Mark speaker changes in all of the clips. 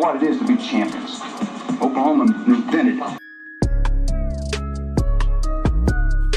Speaker 1: What it is to be champions. Oklahoma invented it.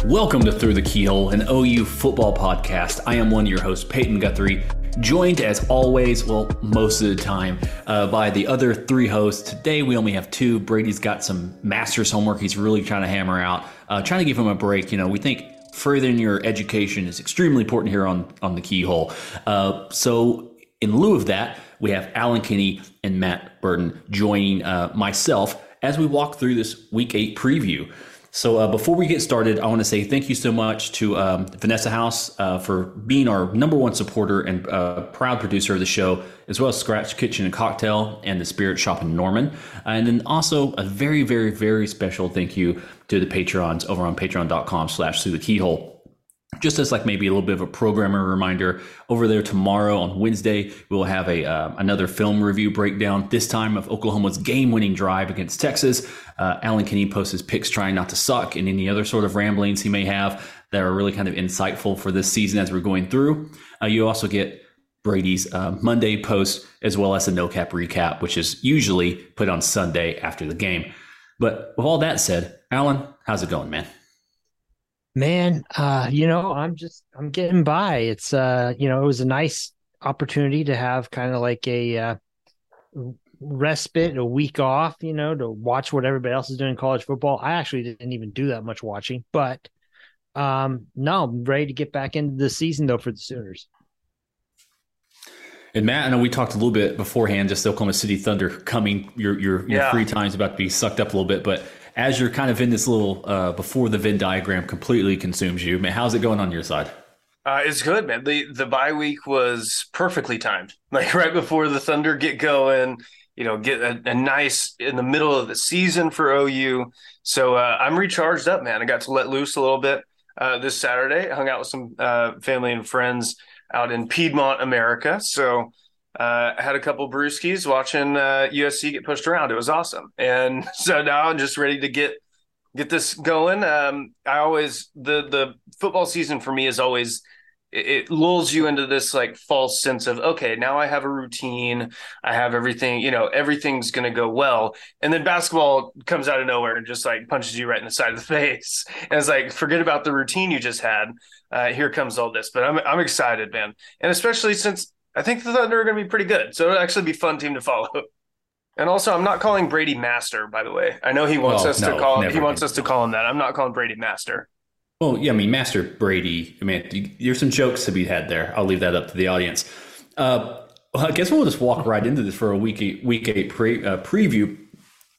Speaker 2: Welcome to Through the Keyhole, an OU football podcast. I am one of your hosts, Payton Guthrie, joined as always, well, most of the time, uh, by the other three hosts. Today we only have two. Brady's got some master's homework he's really trying to hammer out, uh, trying to give him a break. You know, we think furthering your education is extremely important here on, on the Keyhole. Uh, so, in lieu of that, we have Allen Kinney and Matt Burton joining uh, myself as we walk through this week eight preview. So uh, before we get started, I want to say thank you so much to um, Vanessa House uh, for being our number one supporter and uh, proud producer of the show, as well as Scratch Kitchen and Cocktail and the Spirit Shop in Norman. And then also a very, very, very special thank you to the Patreons over on patreon.com slash through the keyhole just as like maybe a little bit of a programmer reminder over there tomorrow on wednesday we'll have a uh, another film review breakdown this time of oklahoma's game-winning drive against texas. Uh, allen kinney posts his picks trying not to suck and any other sort of ramblings he may have that are really kind of insightful for this season as we're going through. Uh, you also get brady's uh, monday post as well as a no cap recap which is usually put on sunday after the game. But with all that said allen how's it going man
Speaker 3: Man, uh, you know, I'm just I'm getting by. It's uh, you know, it was a nice opportunity to have kind of like a uh, respite, a week off, you know, to watch what everybody else is doing in college football. I actually didn't even do that much watching, but um, no, I'm ready to get back into the season though for the Sooners.
Speaker 2: And Matt, I know we talked a little bit beforehand, just the Oklahoma City Thunder coming. Your your, your
Speaker 4: Yeah.
Speaker 2: free time's about to be sucked up a little bit, but as you're kind of in this little uh, before the Venn diagram completely consumes you, man, how's it going on your side?
Speaker 4: Uh, it's good, man. The the bye week was perfectly timed. Like right before the Thunder get going, you know, get a, a nice in the middle of the season for OU. So uh, I'm recharged up, man. I got to let loose a little bit uh, this Saturday. I hung out with some uh, family and friends out in Piedmont, America. So uh, had a couple brewskis watching uh, USC get pushed around. It was awesome, and so now I'm just ready to get get this going. Um, I always the the football season for me is always it, it lulls you into this like false sense of okay, now I have a routine, I have everything, you know, everything's gonna go well, and then basketball comes out of nowhere and just like punches you right in the side of the face, and it's like forget about the routine you just had. Uh, here comes all this, but I'm I'm excited, man, and especially since I think the Thunder are gonna be pretty good, so it'll actually be fun team to follow. And also, I'm not calling Brady Master, by the way. I know he wants
Speaker 2: Well,
Speaker 4: us to call
Speaker 2: never
Speaker 4: he wants us to call him that. I'm not calling Brady Master.
Speaker 2: Well, yeah, I mean, Master Brady. I mean, there's some jokes to be had there. I'll leave that up to the audience. Uh, well, I guess we'll just walk right into this for a week eight, week eight pre, uh, preview.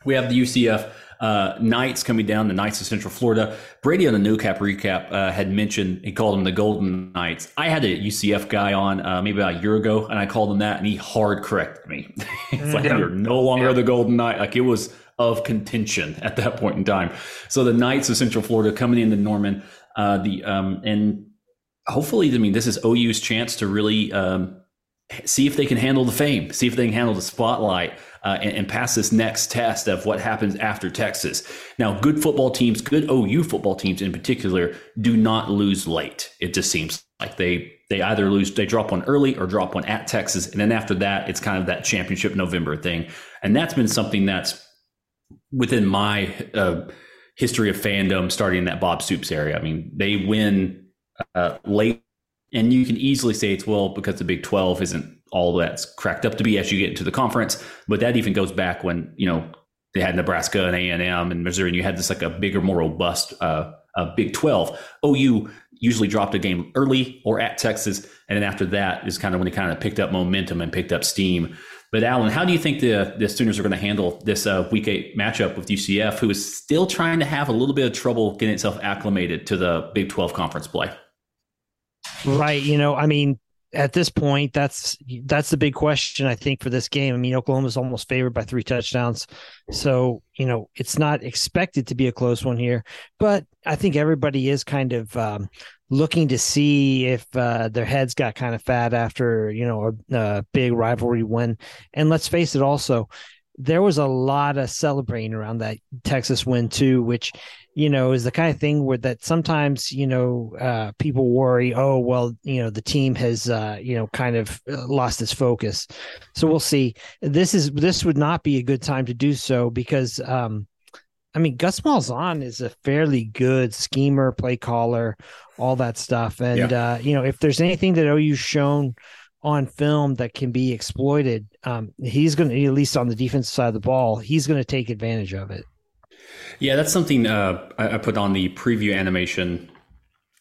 Speaker 2: We have the UCF uh, Knights coming down, the Knights of Central Florida. Brady on the no cap recap uh, had mentioned he called them the Golden Knights. I had a UCF guy on uh, maybe about a year ago, and I called him that, and he hard corrected me. it's like
Speaker 4: Yeah.
Speaker 2: you're no longer
Speaker 4: Yeah.
Speaker 2: the Golden Knight. Like it was of contention at that point in time. So the Knights of Central Florida coming into Norman, uh, the um, and hopefully, I mean, this is OU's chance to really um, see if they can handle the fame, see if they can handle the spotlight, uh, and, and pass this next test of what happens after Texas. Now, good football teams, good OU football teams in particular, do not lose late. It just seems like they they either lose, they drop one early or drop one at Texas, and then after that, it's kind of that championship November thing, and that's been something that's within my uh, history of fandom, starting in that Bob Stoops area. I mean, they win uh, late, and you can easily say it's well because the Big Twelve isn't all that's cracked up to be as you get into the conference. But that even goes back when you know they had Nebraska and A and M and Missouri, and you had this like a bigger, more robust uh, Big Twelve. OU usually dropped a game early or at Texas, and then after that is kind of when they kind of picked up momentum and picked up steam. But Allen, how do you think the the Sooners are going to handle this uh, Week Eight matchup with UCF, who is still trying to have a little bit of trouble getting itself acclimated to the Big Twelve conference play?
Speaker 3: Right. You know, I mean, at this point, that's that's the big question I think for this game. I mean, Oklahoma's almost favored by three touchdowns, so you know it's not expected to be a close one here. But I think everybody is kind of um, looking to see if uh, their heads got kind of fat after you know a, a big rivalry win. And let's face it, also there was a lot of celebrating around that Texas win too, which you know, is the kind of thing where that sometimes, you know, uh, people worry, oh, well, you know, the team has, uh, you know, kind of uh, lost its focus. So we'll see. This is, this would not be a good time to do so because, um, I mean, Gus Malzahn is a fairly good schemer, play caller, all that stuff. And, yeah. uh, you know, if there's anything that OU's shown on film that can be exploited, um, he's going to, at least on the defensive side of the ball, he's going to take advantage of it.
Speaker 2: Yeah, that's something uh, I, put on the preview animation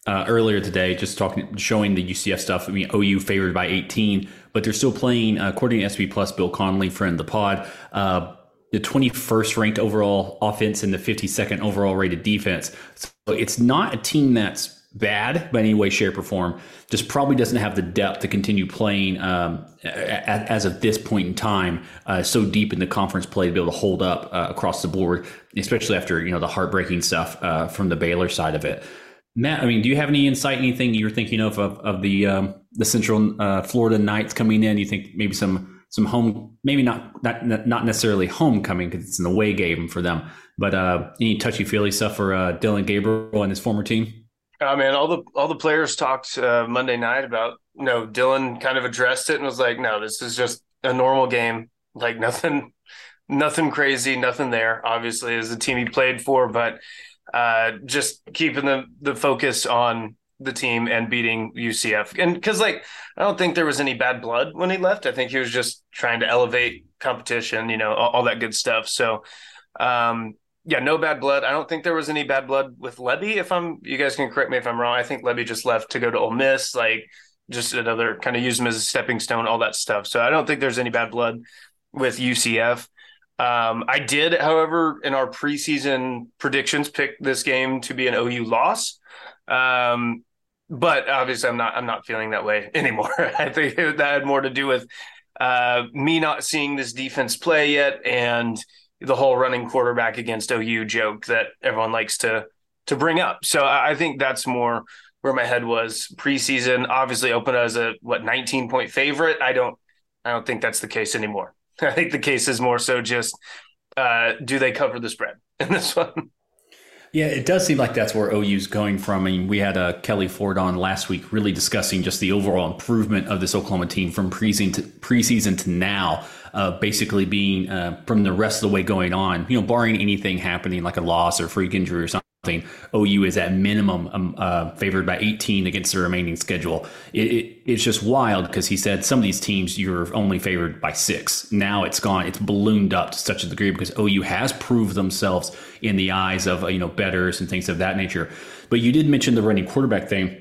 Speaker 2: uh, earlier today, just talking, showing the UCF stuff. I mean, OU favored by 18, but they're still playing, uh, according to SP Plus, Bill Connelly, friend of the pod, uh, the 21st ranked overall offense and the 52nd overall rated defense. So it's not a team that's bad by any way, shape, or form. Just probably doesn't have the depth to continue playing um, as of this point in time, uh, so deep in the conference play to be able to hold up uh, across the board, especially after you know the heartbreaking stuff uh, from the Baylor side of it. Matt, I mean, do you have any insight, anything you're thinking of of, of the um, the Central uh, Florida Knights coming in? You think maybe some some home, maybe not not not necessarily homecoming because it's an away game for them, but uh, any touchy feely stuff for uh, Dillon Gabriel and his former team?
Speaker 4: Oh man, all the all the players talked uh, Monday night about you know Dillon kind of addressed it and was like, no, this is just a normal game, like nothing, nothing crazy, nothing there. Obviously, as the team he played for, but uh, just keeping the the focus on the team and beating UCF. And because like I don't think there was any bad blood when he left. I think he was just trying to elevate competition, you know, all, all that good stuff. So um, yeah, no bad blood. I don't think there was any bad blood with Lebby. If I'm, you guys can correct me if I'm wrong. I think Lebby just left to go to Ole Miss, like just another kind of use him as a stepping stone, all that stuff. So I don't think there's any bad blood with UCF. Um, I did, however, in our preseason predictions, pick this game to be an OU loss. Um, but obviously, I'm not. I'm not feeling that way anymore. I think that had more to do with uh, me not seeing this defense play yet, and the whole running quarterback against OU joke that everyone likes to to bring up. So I think that's more where my head was preseason. Obviously, open as a what 19 point favorite. I don't I don't think that's the case anymore. I think the case is more so just uh, do they cover the spread in this one?
Speaker 2: Yeah, it does seem like that's where OU's going from. I mean, we had uh, Kelley Ford on last week, really discussing just the overall improvement of this Oklahoma team from preseason to, preseason to now uh, basically being uh, from the rest of the way going on, you know, barring anything happening like a loss or freak injury or something. OU is at minimum um, uh, favored by 18 against the remaining schedule. It, it, it's just wild because he said some of these teams you're only favored by six. Now it's gone. It's ballooned up to such a degree because OU has proved themselves in the eyes of you know betters and things of that nature. But you did mention the running quarterback thing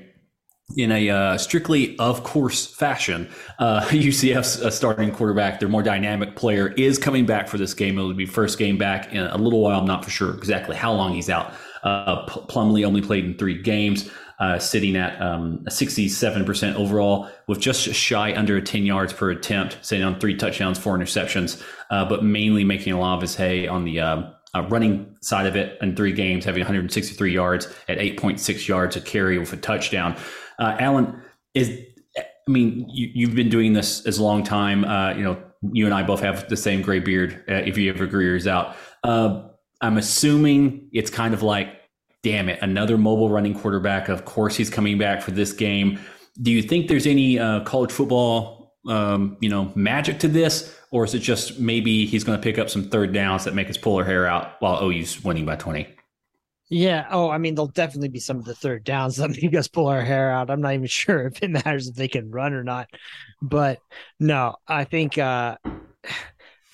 Speaker 2: in a uh, strictly of course fashion. Uh, UCF's uh, starting quarterback, their more dynamic player, is coming back for this game. It'll be first game back in a little while. I'm not for sure exactly how long he's out. Uh, Plumlee only played in three games, uh, sitting at um, 67% overall, with just shy under 10 yards per attempt, sitting on three touchdowns, four interceptions, uh, but mainly making a lot of his hay on the um, uh, running side of it in three games, having 163 yards at 8.6 yards a carry with a touchdown. Uh, Allen, is I mean, you, have been doing this as a long time. Uh, you know, you and I both have the same gray beard. If you ever grew yours out, uh, I'm assuming it's kind of like, damn it, another mobile running quarterback. Of course, he's coming back for this game. Do you think there's any uh, college football, um, you know, magic to this, or is it just maybe he's going to pick up some third downs that make us pull our hair out while OU's winning by 20?
Speaker 3: Yeah. Oh, I mean, there'll definitely be some of the third downs that make us pull our hair out. I'm not even sure if it matters if they can run or not. But no, I think, uh,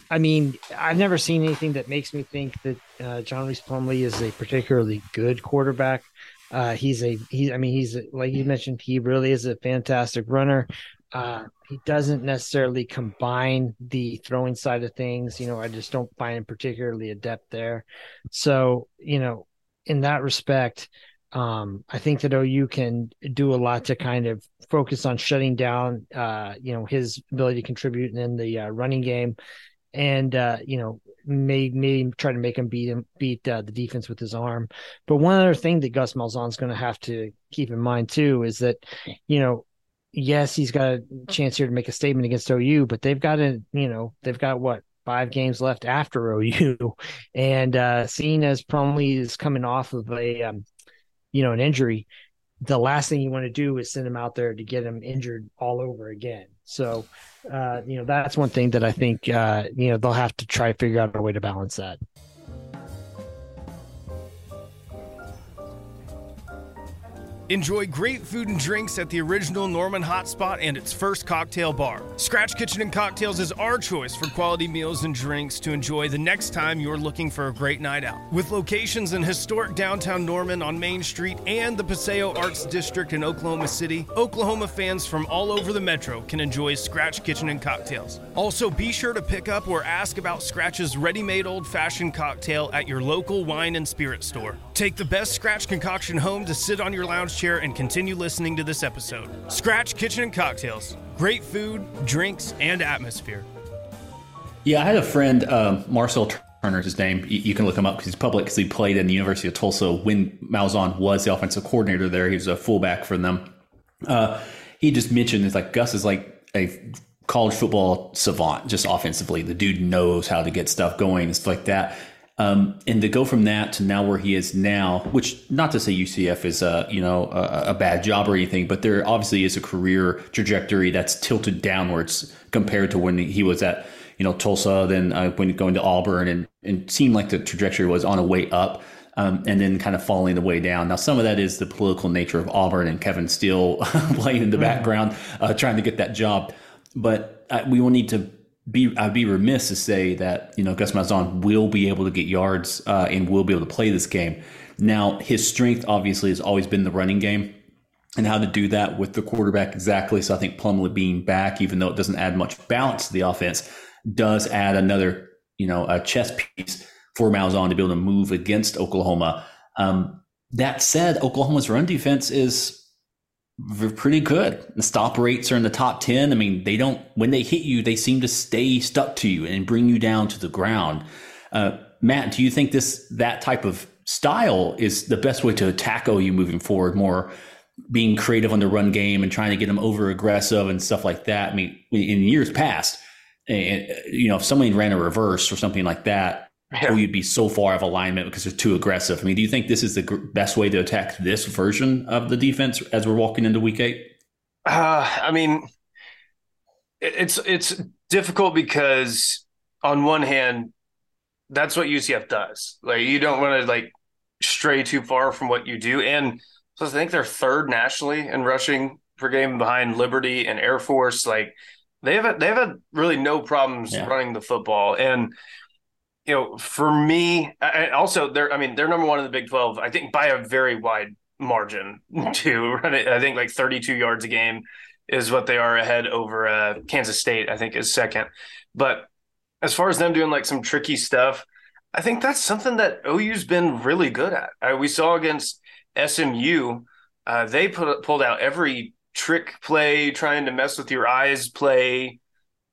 Speaker 3: I mean, I've never seen anything that makes me think that uh, John Reese Plumlee is a particularly good quarterback. Uh, he's a he. I mean, he's a, like you mentioned. He really is a fantastic runner. Uh, he doesn't necessarily combine the throwing side of things. You know, I just don't find him particularly adept there. So, you know, in that respect, um, I think that OU can do a lot to kind of focus on shutting down, uh, you know, his ability to contribute in the uh, running game, and uh, you know, may may try to make him beat him beat uh, the defense with his arm. But one other thing that Gus Malzahn's going to have to keep in mind too is that, you know, yes, he's got a chance here to make a statement against OU, but they've got a, you know, they've got what five games left after OU, and uh, seeing as Plumlee is coming off of a, um, you know, an injury, the last thing you want to do is send him out there to get him injured all over again. So, uh, you know, that's one thing that I think, uh, you know, they'll have to try figure out a way to balance that.
Speaker 5: Enjoy great food and drinks at the original Norman Hotspot and its first cocktail bar. Scratch Kitchen and Cocktails is our choice for quality meals and drinks to enjoy the next time you're looking for a great night out. With locations in historic downtown Norman on Main Street and the Paseo Arts District in Oklahoma City, Oklahoma fans from all over the metro can enjoy Scratch Kitchen and Cocktails. Also, be sure to pick up or ask about Scratch's ready made old fashioned cocktail at your local wine and spirit store. Take the best Scratch concoction home to sit on your lounge chair and continue listening to this episode. Scratch Kitchen and Cocktails. Great food, drinks, and atmosphere.
Speaker 2: Yeah, I had a friend, um, Marcel Turner, his name. You, you can look him up because he's public because he played in the University of Tulsa when Malzahn was the offensive coordinator there. He was a fullback for them. Uh, he just mentioned it's like Gus is like a college football savant, just offensively. The dude knows how to get stuff going and stuff like that. Um, and to go from that to now where he is now, which not to say UCF is a you know a, a, bad job or anything, but there obviously is a career trajectory that's tilted downwards compared to when he was at you know Tulsa, then uh, when going to Auburn, and and seemed like the trajectory was on a way up. Um, and then kind of falling the way down. Now, some of that is the political nature of Auburn and Kevin Steele playing in the mm-hmm. background, uh, trying to get that job. But uh, we will need to be I'd be remiss to say that you know Gus Malzahn will be able to get yards uh, and will be able to play this game. Now his strength obviously has always been the running game and how to do that with the quarterback exactly. So I think Plumlee being back, even though it doesn't add much balance to the offense, does add another you know a chess piece for Malzahn to be able to move against Oklahoma. Um, that said, Oklahoma's run defense is pretty good. The stop rates are in the top 10. I mean, they don't, when they hit you, they seem to stay stuck to you and bring you down to the ground. Uh, Matt, do you think this, that type of style is the best way to attack OU moving forward? More being creative on the run game and trying to get them over aggressive and stuff like that. I mean, in years past, and, you know, if somebody ran a reverse or something like that, yeah. or you'd be so far of alignment because they're too aggressive. I mean, do you think this is the best way to attack this version of the defense as we're walking into week eight?
Speaker 4: Uh, I mean, it's it's difficult because on one hand, that's what UCF does. Like you don't want to like stray too far from what you do, and so I think they're third nationally in rushing per game behind Liberty and Air Force. Like they have they have had really no problems yeah. running the football and you know, for me, also they're, I mean, they're number one in the Big 12, I think by a very wide margin too. I think like 32 yards a game is what they are ahead over uh, Kansas State, I think is second. But as far as them doing like some tricky stuff, I think that's something that OU's been really good at. Uh, we saw against SMU, uh, they put, pulled out every trick play, trying to mess with your eyes play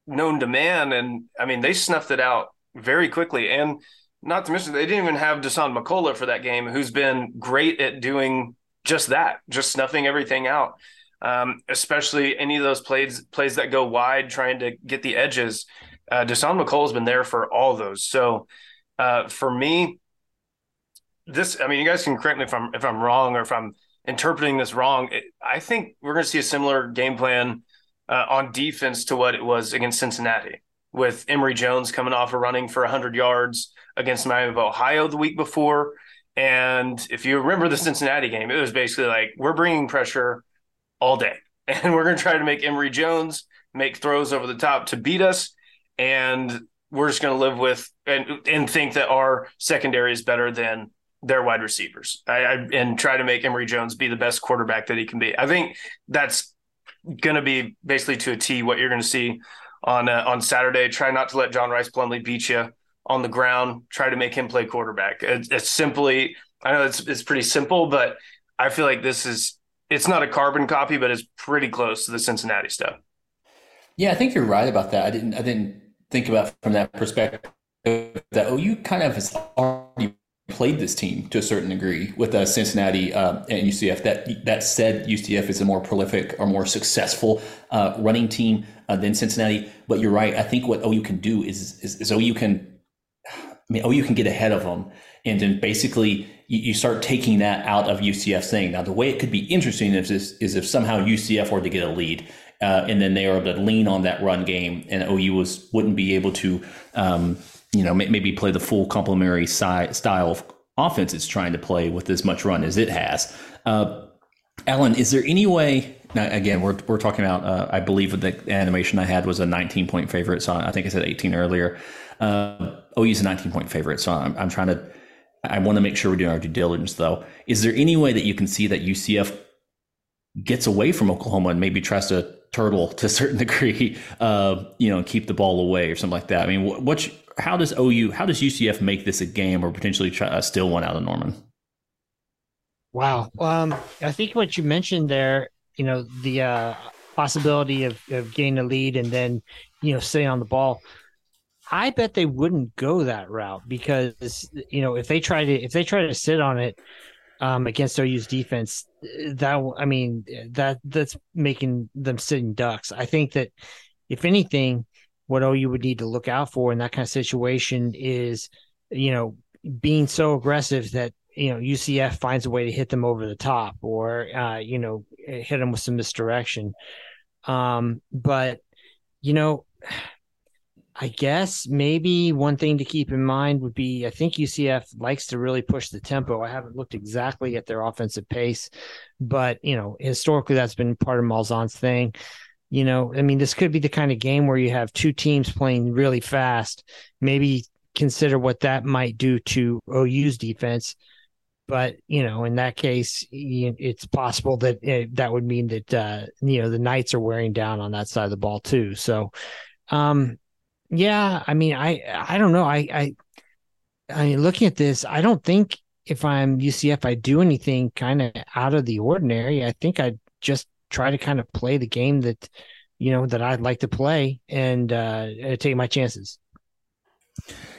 Speaker 4: known to man. And I mean, they snuffed it out very quickly. And not to mention, they didn't even have Dasan McCullough for that game, who's been great at doing just that, just snuffing everything out. Um, especially any of those plays plays that go wide, trying to get the edges. Uh, Dasan McCullough's been there for all those. So uh, for me, this I mean, you guys can correct me if I'm if I'm wrong or if I'm interpreting this wrong. It, I think we're going to see a similar game plan uh, on defense to what it was against Cincinnati with Emory Jones coming off a running for 100 yards against Miami of Ohio the week before. And if you remember the Cincinnati game, it was basically like we're bringing pressure all day, and we're going to try to make Emory Jones make throws over the top to beat us, and we're just going to live with and and think that our secondary is better than their wide receivers, I, I, and try to make Emory Jones be the best quarterback that he can be. I think that's going to be basically to a T what you're going to see on uh, on Saturday. Try not to let John Rice Plumlee beat you on the ground. Try to make him play quarterback. It's, it's simply, I know it's it's pretty simple, but I feel like this is it's not a carbon copy, but it's pretty close to the Cincinnati stuff.
Speaker 2: Yeah, I think you're right about that. I didn't I didn't think about from that perspective that OU kind of has already played this team to a certain degree with uh, Cincinnati uh, and UCF. That that said, UCF is a more prolific or more successful uh, running team uh, than Cincinnati. But you're right. I think what OU can do is, is, is OU can, I mean, OU can get ahead of them, and then basically you, you start taking that out of UCF's thing. Now, the way it could be interesting is is, if somehow UCF were to get a lead. Uh, and then they are able to lean on that run game, and OU was wouldn't be able to um, you know, maybe play the full complementary style of offense it's trying to play with as much run as it has. Uh, Allen, is there any way? Now, again, we're, we're talking about. Uh, I believe the animation I had was a 19 point favorite, so I think I said 18 earlier. Uh, OU's a 19 point favorite, so I'm, I'm trying to. I want to make sure we're doing our due diligence, though. Is there any way that you can see that UCF gets away from Oklahoma and maybe tries to turtle to a certain degree, uh, you know, keep the ball away or something like that? I mean, what's how does OU, how does UCF make this a game or potentially try, uh, steal one out of Norman?
Speaker 3: Wow. Um, I think what you mentioned there, you know, the uh, possibility of, of getting a lead and then, you know, sitting on the ball. I bet they wouldn't go that route because, you know, if they try to if they try to sit on it um, against OU's defense, that I mean that that's making them sitting ducks. I think that if anything, what OU would need to look out for in that kind of situation is, you know, being so aggressive that you know UCF finds a way to hit them over the top or uh, you know hit them with some misdirection. Um, but you know, I guess maybe one thing to keep in mind would be I think UCF likes to really push the tempo. I haven't looked exactly at their offensive pace, but you know historically that's been part of Malzahn's thing you know, I mean, this could be the kind of game where you have two teams playing really fast. Maybe consider what that might do to OU's defense. But you know, in that case, it's possible that it, that would mean that uh, you know the Knights are wearing down on that side of the ball too. So, um, yeah, I mean, I I don't know. I I I mean, looking at this, I don't think if I'm UCF, I do anything kind of out of the ordinary. I think I just try to kind of play the game that you know that I'd like to play and uh, take my chances.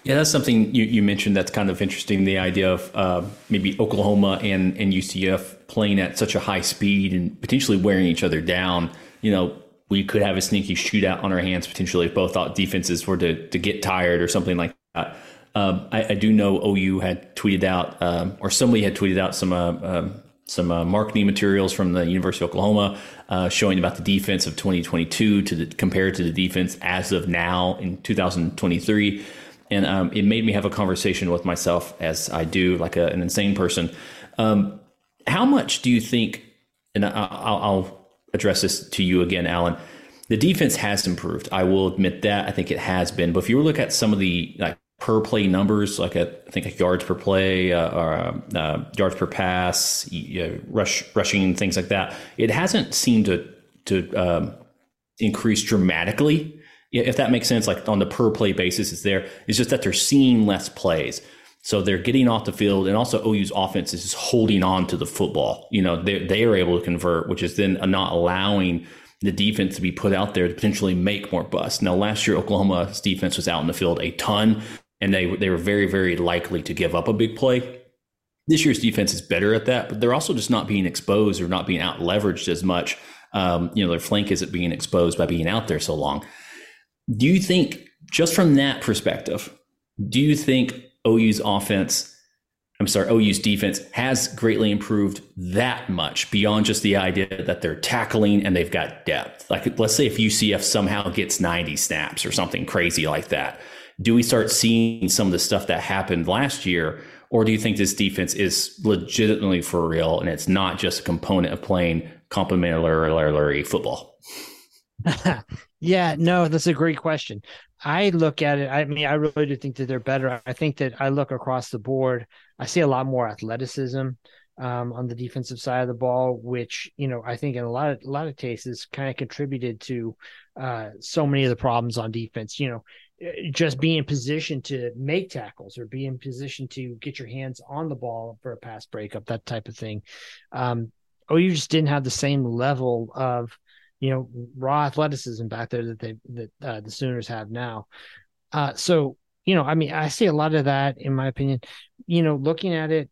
Speaker 2: Yeah, that's something you, you mentioned that's kind of interesting. The idea of uh, maybe Oklahoma and, and UCF playing at such a high speed and potentially wearing each other down. You know, we could have a sneaky shootout on our hands potentially if both defenses were to, to get tired or something like that. Um, I, I, do know OU had tweeted out, um, or somebody had tweeted out some uh, um, some uh, marketing materials from the University of Oklahoma uh, showing about the defense of 2022 to the, compared to the defense as of now in 2023. And um, it made me have a conversation with myself, as I do, like a, an insane person. Um, how much do you think? And I, I'll, I'll address this to you again, Allen. The defense has improved. I will admit that. I think it has been. But if you look at some of the like per play numbers, like I think like yards per play uh, or uh, uh, yards per pass, rush rushing things like that. It hasn't seemed to to um, increase dramatically. If that makes sense, like on the per play basis, it's there. It's just that they're seeing less plays. So they're getting off the field, and also OU's offense is just holding on to the football. You know, they they are able to convert, which is then not allowing the defense to be put out there to potentially make more busts. Now, last year Oklahoma's defense was out in the field a ton, and they they were very very likely to give up a big play. This year's defense is better at that, but they're also just not being exposed or not being out leveraged as much. Um, you know, their flank isn't being exposed by being out there so long. Do you think, just from that perspective, do you think OU's offense? I'm sorry, OU's defense has greatly improved that much beyond just the idea that they're tackling and they've got depth. Like, let's say if UCF somehow gets 90 snaps or something crazy like that do we start seeing some of the stuff that happened last year or do you think this defense is legitimately for real and it's not just a component of playing complementary football?
Speaker 3: yeah, no, that's a great question. I look at it. I mean, I really do think that they're better. I think that I look across the board. I see a lot more athleticism um, on the defensive side of the ball, which you know I think in a lot of a lot of cases kind of contributed to uh, so many of the problems on defense. You know, eh, just be in position to make tackles or be in position to get your hands on the ball for a pass breakup, that type of thing. Um, oh, you just didn't have the same level of you know raw athleticism back there that they that uh, the Sooners have now. Uh, so you know, I mean, I see a lot of that in my opinion. You know, looking at it,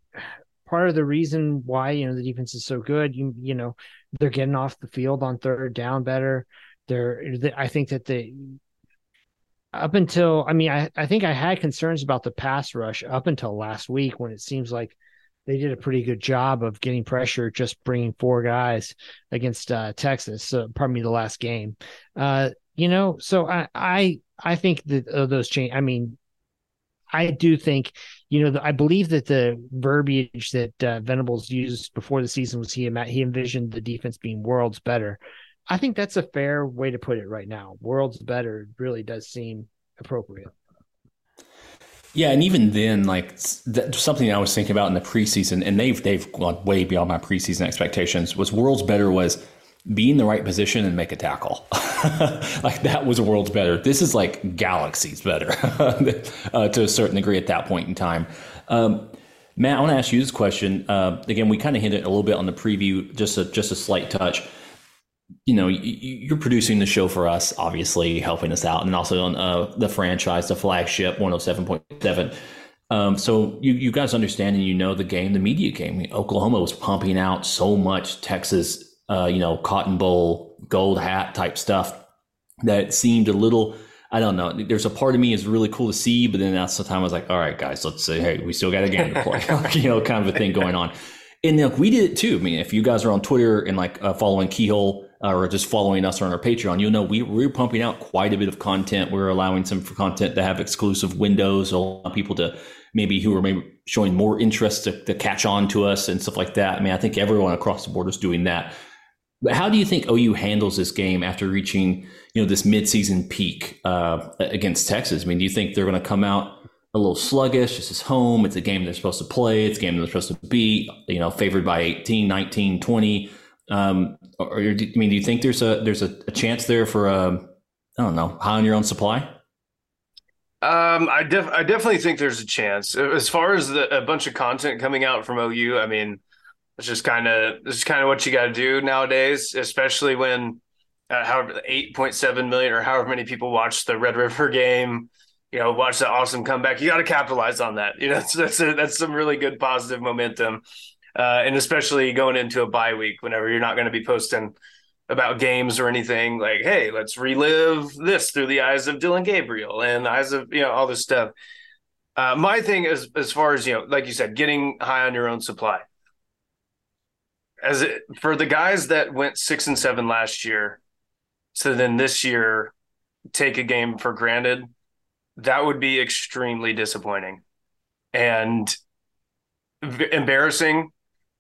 Speaker 3: part of the reason why you know the defense is so good. You you know they're getting off the field on third down better. They're they, I think that they up until I mean I I think I had concerns about the pass rush up until last week when it seems like they did a pretty good job of getting pressure just bringing four guys against uh, Texas. So pardon me, the last game. Uh, you know, so I I I think that uh, those change. I mean, I do think, you know, the, I believe that the verbiage that uh, Venables used before the season was he he envisioned the defense being worlds better. I think that's a fair way to put it right now. Worlds better really does seem appropriate.
Speaker 2: Yeah, and even then, like something I was thinking about in the preseason, and they've they've gone way beyond my preseason expectations. Was worlds better was be in the right position and make a tackle. like that was worlds better. This is like galaxies better uh, to a certain degree at that point in time. Um, Matt, I want to ask you this question. Uh, again, we kind of hinted a little bit on the preview, just a just a slight touch. You know, you're producing the show for us, obviously helping us out, and also on uh, the franchise, the flagship 107.7. Um, so you, you guys understand and you know the game, the media game. Oklahoma was pumping out so much Texas uh, you know, cotton bowl, gold hat type stuff that seemed a little, I don't know. There's a part of me is really cool to see, but then that's the time I was like, all right, guys, let's say, hey, we still got a game to play, you know, kind of a thing going on. And like, we did it too. I mean, if you guys are on Twitter and like uh, following Keyhole or just following us on our Patreon, you'll know we, we're pumping out quite a bit of content. We're allowing some for content to have exclusive windows, allow people to maybe who are maybe showing more interest to, to catch on to us and stuff like that. I mean, I think everyone across the board is doing that. But how do you think OU handles this game after reaching, you know, this midseason peak uh, against Texas? I mean, do you think they're going to come out a little sluggish? This is home. It's a game they're supposed to play. It's a game they're supposed to beat, you know, favored by 18, 19, 20. Um, or, I mean, do you think there's a there's a, a chance there for um, I don't know, high on your own supply?
Speaker 4: Um, I def- I definitely think there's a chance. As far as the, a bunch of content coming out from OU, I mean, it's just kind of it's kind of what you got to do nowadays, especially when uh, however eight point seven million or however many people watch the Red River game. You know, watch the awesome comeback. You got to capitalize on that. You know, that's that's, a, that's some really good positive momentum, uh, and especially going into a bye week whenever you're not going to be posting about games or anything like, hey, let's relive this through the eyes of dillon Gabriel and eyes of you know all this stuff. Uh, my thing is as far as you know, like you said, getting high on your own supply as it, for the guys that went six and seven last year, so then this year take a game for granted, that would be extremely disappointing and embarrassing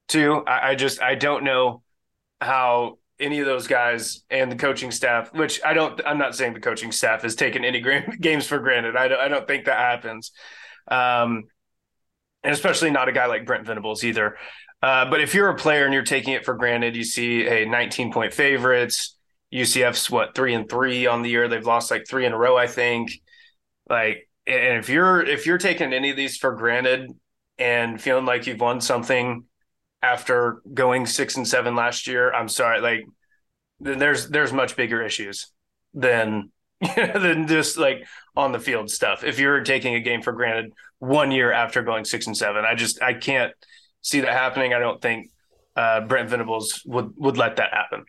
Speaker 4: too. I, I just I don't know how any of those guys and the coaching staff, which I don't, I'm not saying the coaching staff has taken any games for granted. I don't, I don't think that happens. Um, and especially not a guy like Brent Venables either. Uh, but if you're a player and you're taking it for granted, you see a 19 point favorites. UCF's what three and three on the year. They've lost like three in a row, I think. Like, and if you're if you're taking any of these for granted and feeling like you've won something after going six and seven last year, I'm sorry. Like, there's there's much bigger issues than than just like on the field stuff. If you're taking a game for granted one year after going six and seven, I just I can't see that happening. I don't think uh, Brent Venables would would let that happen.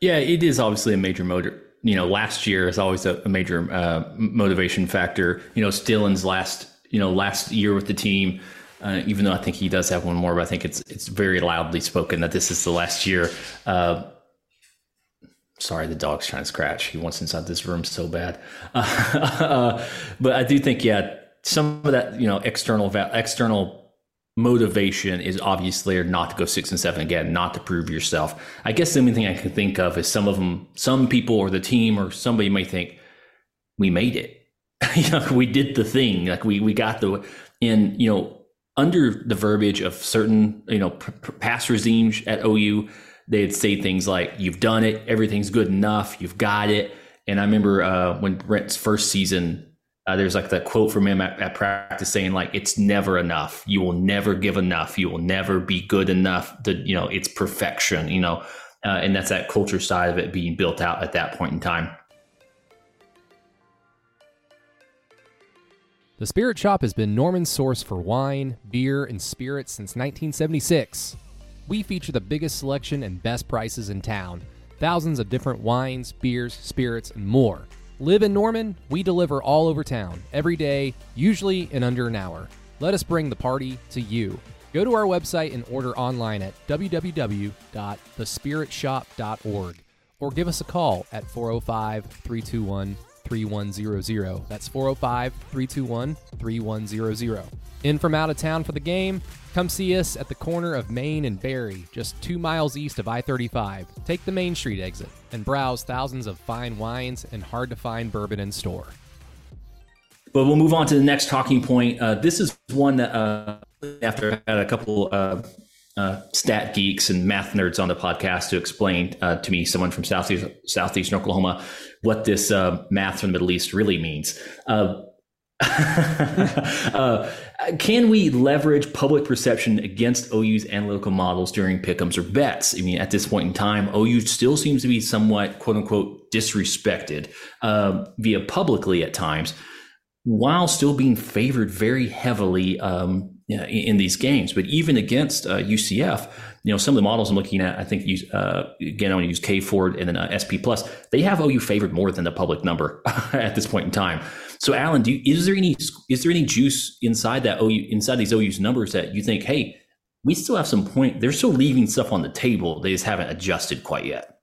Speaker 2: Yeah, it is obviously a major motor. You know, last year is always a, a major uh, motivation factor. You know, Stillings last you know last year with the team. Uh, even though I think he does have one more, but I think it's it's very loudly spoken that this is the last year. Uh, sorry, the dog's trying to scratch. He wants inside this room so bad. Uh, but I do think, yeah, some of that, you know, external external motivation is obviously not to go six and seven again, not to prove yourself. I guess the only thing I can think of is some of them, some people or the team or somebody may think we made it. you know, we did the thing. Like we we got the in you know under the verbiage of certain you know past regimes at OU, they'd say things like "You've done it. Everything's good enough. You've got it." And I remember uh, when Brent's first season uh, there's like that quote from him at, at, practice saying like it's never enough you will never give enough you will never be good enough to you know it's perfection you know uh, and that's that culture side of it being built out at that point in time
Speaker 6: the spirit shop has been norman's source for wine beer and spirits since 1976 we feature the biggest selection and best prices in town thousands of different wines beers spirits and more Live in Norman, we deliver all over town, every day, usually in under an hour. Let us bring the party to you. Go to our website and order online at www.thespiritshop.org or give us a call at 405 321 3100. That's 405 321 3100. In from out of town for the game? Come see us at the corner of Main and Berry, just two miles east of I 35. Take the Main Street exit and browse thousands of fine wines and hard to find bourbon in store.
Speaker 2: But we'll move on to the next talking point. Uh, this is one that, uh, after I had a couple uh, uh stat geeks and math nerds on the podcast to explain uh, to me, someone from southeast southeastern Oklahoma, what this uh, math from the Middle East really means. uh, can we leverage public perception against OU's analytical models during pickums or bets? I mean, at this point in time, OU still seems to be somewhat "quote unquote" disrespected uh, via publicly at times, while still being favored very heavily um, in, these games. But even against uh, UCF, you know, some of the models I'm looking at, I think uh, again, I want to use K Ford and then uh, SP Plus. They have OU favored more than the public number at this point in time. So, Allen, do you, is there any is there any juice inside that OU inside these OU's numbers that you think, hey, we still have some point? They're still leaving stuff on the table. They just haven't adjusted quite yet.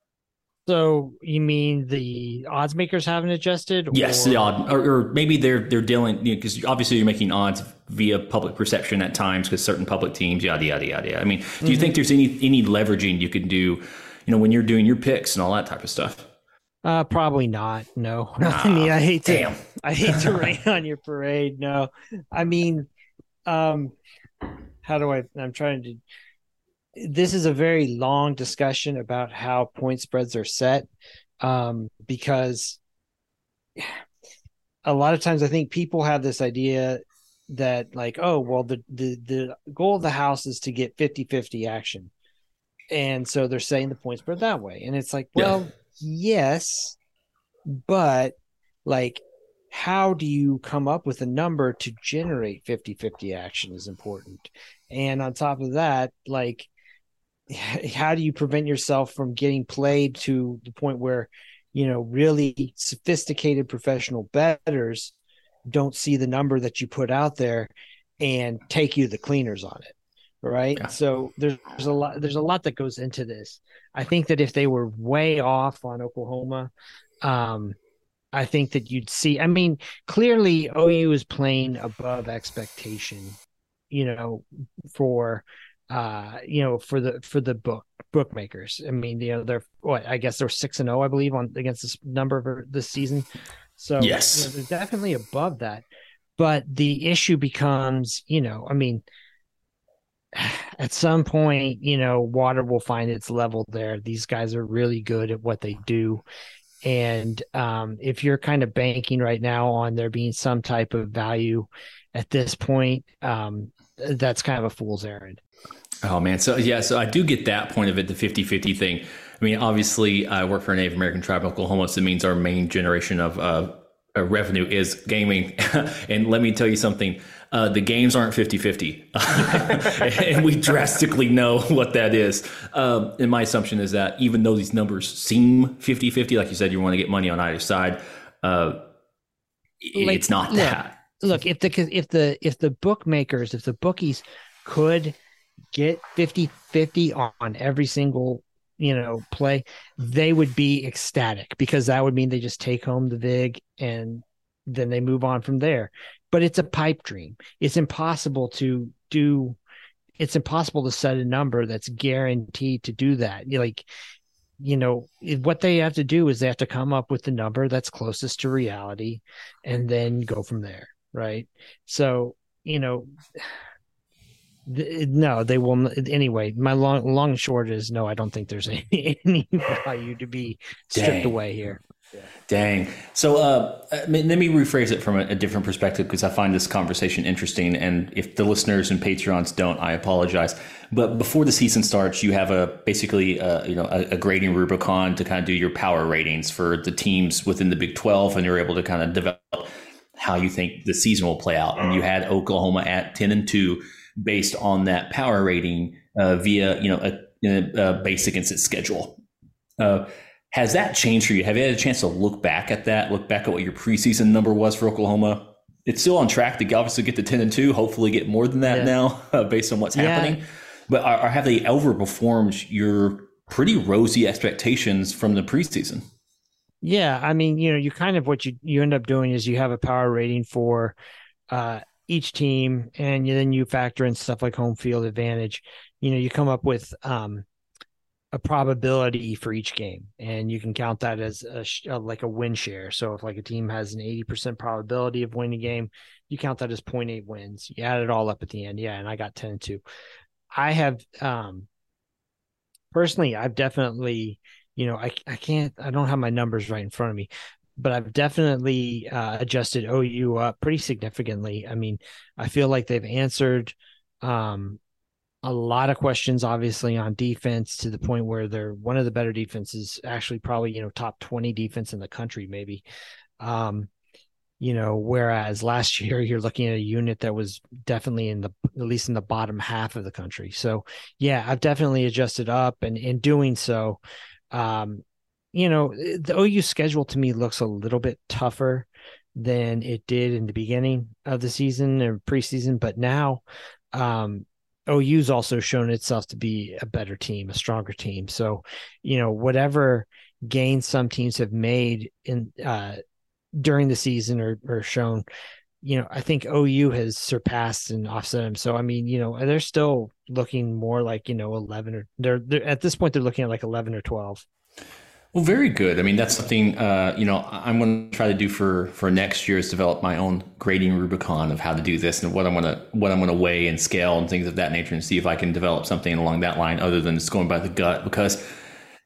Speaker 3: So you mean the odds makers haven't adjusted?
Speaker 2: Yes, the odd, or, or, maybe they're they're dealing because you know, obviously you're making odds via public perception at times because certain public teams, yada yada yada. I mean, do you mm-hmm. think there's any any leveraging you can do, you know, when you're doing your picks and all that type of stuff?
Speaker 3: Uh, probably not. No, I mean, I hate to,
Speaker 2: damn.
Speaker 3: I hate to rain on your parade. No, I mean, um, how do I? I'm trying to. This is a very long discussion about how point spreads are set, um, because a lot of times I think people have this idea that like, oh, well, the the the goal of the house is to get 50-50 action, and so they're saying the point spread that way, and it's like, well. Yeah yes, but like how do you come up with a number to generate 50-50 action is important. And on top of that, like how do you prevent yourself from getting played to the point where you know really sophisticated professional betters don't see the number that you put out there and take you the cleaners on it right yeah. so there's, there's a lot there's a lot that goes into this i think that if they were way off on oklahoma um i think that you'd see i mean clearly ou is playing above expectation you know for uh you know for the for the book bookmakers i mean you know they're what i guess they're six and oh, i believe on against this number of this season so
Speaker 2: yes
Speaker 3: you know, they're definitely above that but the issue becomes you know i mean at some point, you know, water will find its level there. These guys are really good at what they do. And um, if you're kind of banking right now on there being some type of value at this point, um, that's kind of a fool's errand.
Speaker 2: Oh, man. So, yeah, so I do get that point of it, the 50 50 thing. I mean, obviously, I work for a Native American tribe in Oklahoma, so it means our main generation of uh, revenue is gaming. and let me tell you something uh, the games aren't 50 50. and we drastically know what that is. Um, and my assumption is that even though these numbers seem 50 50, like you said, you want to get money on either side, uh, like, it's not that.
Speaker 3: Look, if the if the if the bookmakers, if the bookies could get 50 50 on every single you know play they would be ecstatic because that would mean they just take home the vig and then they move on from there but it's a pipe dream. It's impossible to do. It's impossible to set a number that's guaranteed to do that. Like, you know, what they have to do is they have to come up with the number that's closest to reality, and then go from there. Right. So you know no, they will. Anyway, my long, long short is no. I don't think there's any, any value to be stripped
Speaker 2: Dang.
Speaker 3: away here.
Speaker 2: Dang. So uh, let me rephrase it from a, a different perspective because I find this conversation interesting. And if the listeners and Patreons don't, I apologize. But before the season starts, you have a basically a, you know a, a grading Rubicon to kind of do your power ratings for the teams within the Big Twelve, and you're able to kind of develop how you think the season will play out. And you had Oklahoma at ten and two based on that power rating uh, via you know a, a, a basic instant schedule. Uh, has that changed for you? Have you had a chance to look back at that? Look back at what your preseason number was for Oklahoma. It's still on track to obviously get to ten and two. Hopefully, get more than that
Speaker 3: Yeah.
Speaker 2: now, uh, based on what's
Speaker 3: Yeah.
Speaker 2: happening. But are, are, have they overperformed your pretty rosy expectations from the preseason?
Speaker 3: Yeah, I mean, you know, you kind of what you you end up doing is you have a power rating for uh, each team, and you, then you factor in stuff like home field advantage. You know, you come up with um, a probability for each game, and you can count that as a, sh- uh, like a win share. So if like a team has an eighty percent probability of winning a game, you count that as 0.8 wins. You add it all up at the end. Yeah, and I got ten and two. I have um, personally, I've definitely you know, I I can't I don't have my numbers right in front of me, but I've definitely uh, adjusted OU up pretty significantly. I mean, I feel like they've answered um, a lot of questions, obviously on defense, to the point where they're one of the better defenses, actually probably you know top twenty defense in the country, maybe. Um, you know, whereas last year you're looking at a unit that was definitely in the at least in the bottom half of the country. So yeah, I've definitely adjusted up, and in doing so, um, you know, the OU schedule to me looks a little bit tougher than it did in the beginning of the season or preseason, but now um OU's also shown itself to be a better team, a stronger team. So, you know, whatever gains some teams have made in uh during the season or or shown, you know, I think OU has surpassed and offset them. So I mean, you know, they're still looking more like, you know, 11 or they're, they're at this point they're looking at like 11 or 12.
Speaker 2: Well, very good. I mean, that's something uh, you know I'm going to try to do for for next year is develop my own grading Rubicon of how to do this and what I'm going to what I'm going to weigh and scale and things of that nature, and see if I can develop something along that line other than just going by the gut. Because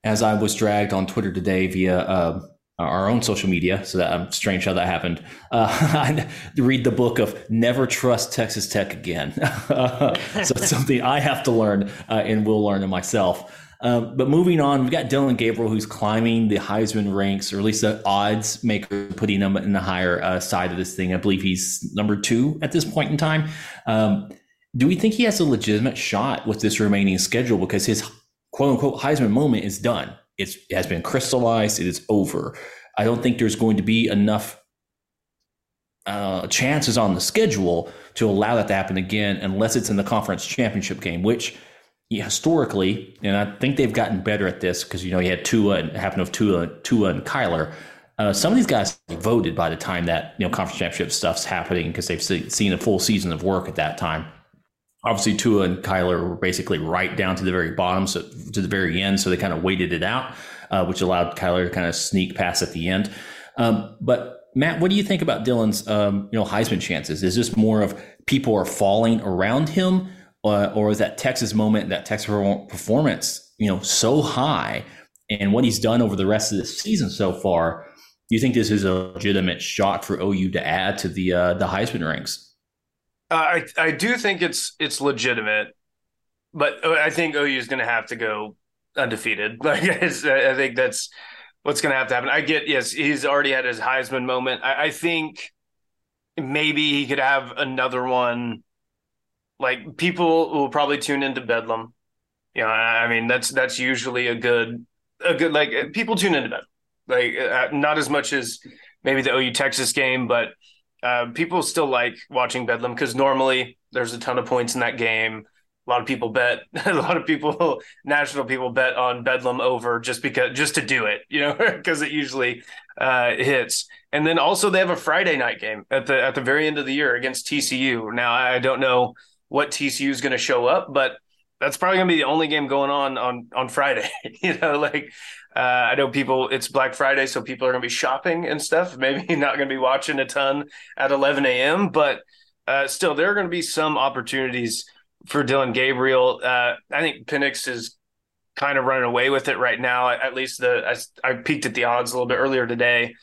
Speaker 2: as I was dragged on Twitter today via uh, our own social media, so that um, strange how that happened. Uh, read the book of Never Trust Texas Tech Again. so it's something I have to learn uh, and will learn it myself. Um, but moving on, we've got Dillon Gabriel who's climbing the Heisman ranks, or at least the odds maker, putting him in the higher uh, side of this thing. I believe he's number two at this point in time. Um, do we think he has a legitimate shot with this remaining schedule because his quote unquote Heisman moment is done? It's, it has been crystallized. It is over. I don't think there's going to be enough uh, chances on the schedule to allow that to happen again, unless it's in the conference championship game, which historically, and I think they've gotten better at this because you know you had Tua and happened with Tua, Tua and Kyler. Uh, some of these guys voted by the time that you know conference championship stuff's happening because they've se- seen a full season of work at that time. Obviously, Tua and Kyler were basically right down to the very bottom, so to the very end, so they kind of waited it out, uh, which allowed Kyler to kind of sneak past at the end. Um, but Matt, what do you think about Dillon's um, you know Heisman chances? Is this more of people are falling around him? uh, or is that Texas moment, that Texas performance, you know, so high, and what he's done over the rest of the season so far? Do you think this is a legitimate shot for OU to add to the uh, the Heisman ranks?
Speaker 4: Uh, I I do think it's it's legitimate, but I think OU is going to have to go undefeated. Like I think that's what's going to have to happen. I get yes, he's already had his Heisman moment. I, I think maybe he could have another one. Like people will probably tune into Bedlam. You know, I I mean that's that's usually a good a good like people tune into Bedlam. Like uh, not as much as maybe the OU Texas game, but uh, people still like watching Bedlam because normally there's a ton of points in that game. a lot of people bet a lot of people national people bet on bedlam over just because just to do it you know because it usually uh, hits and then also they have a friday night game at the at the very end of the year against tcu now i don't know what tcu is going to show up but that's probably going to be the only game going on on on friday you know like uh, i know people it's black friday so people are going to be shopping and stuff maybe not going to be watching a ton at 11 a.m but uh, still there are going to be some opportunities for Dillon Gabriel. Uh, I think Penix is kind of running away with it right now. At least the I, I peeked at the odds a little bit earlier today.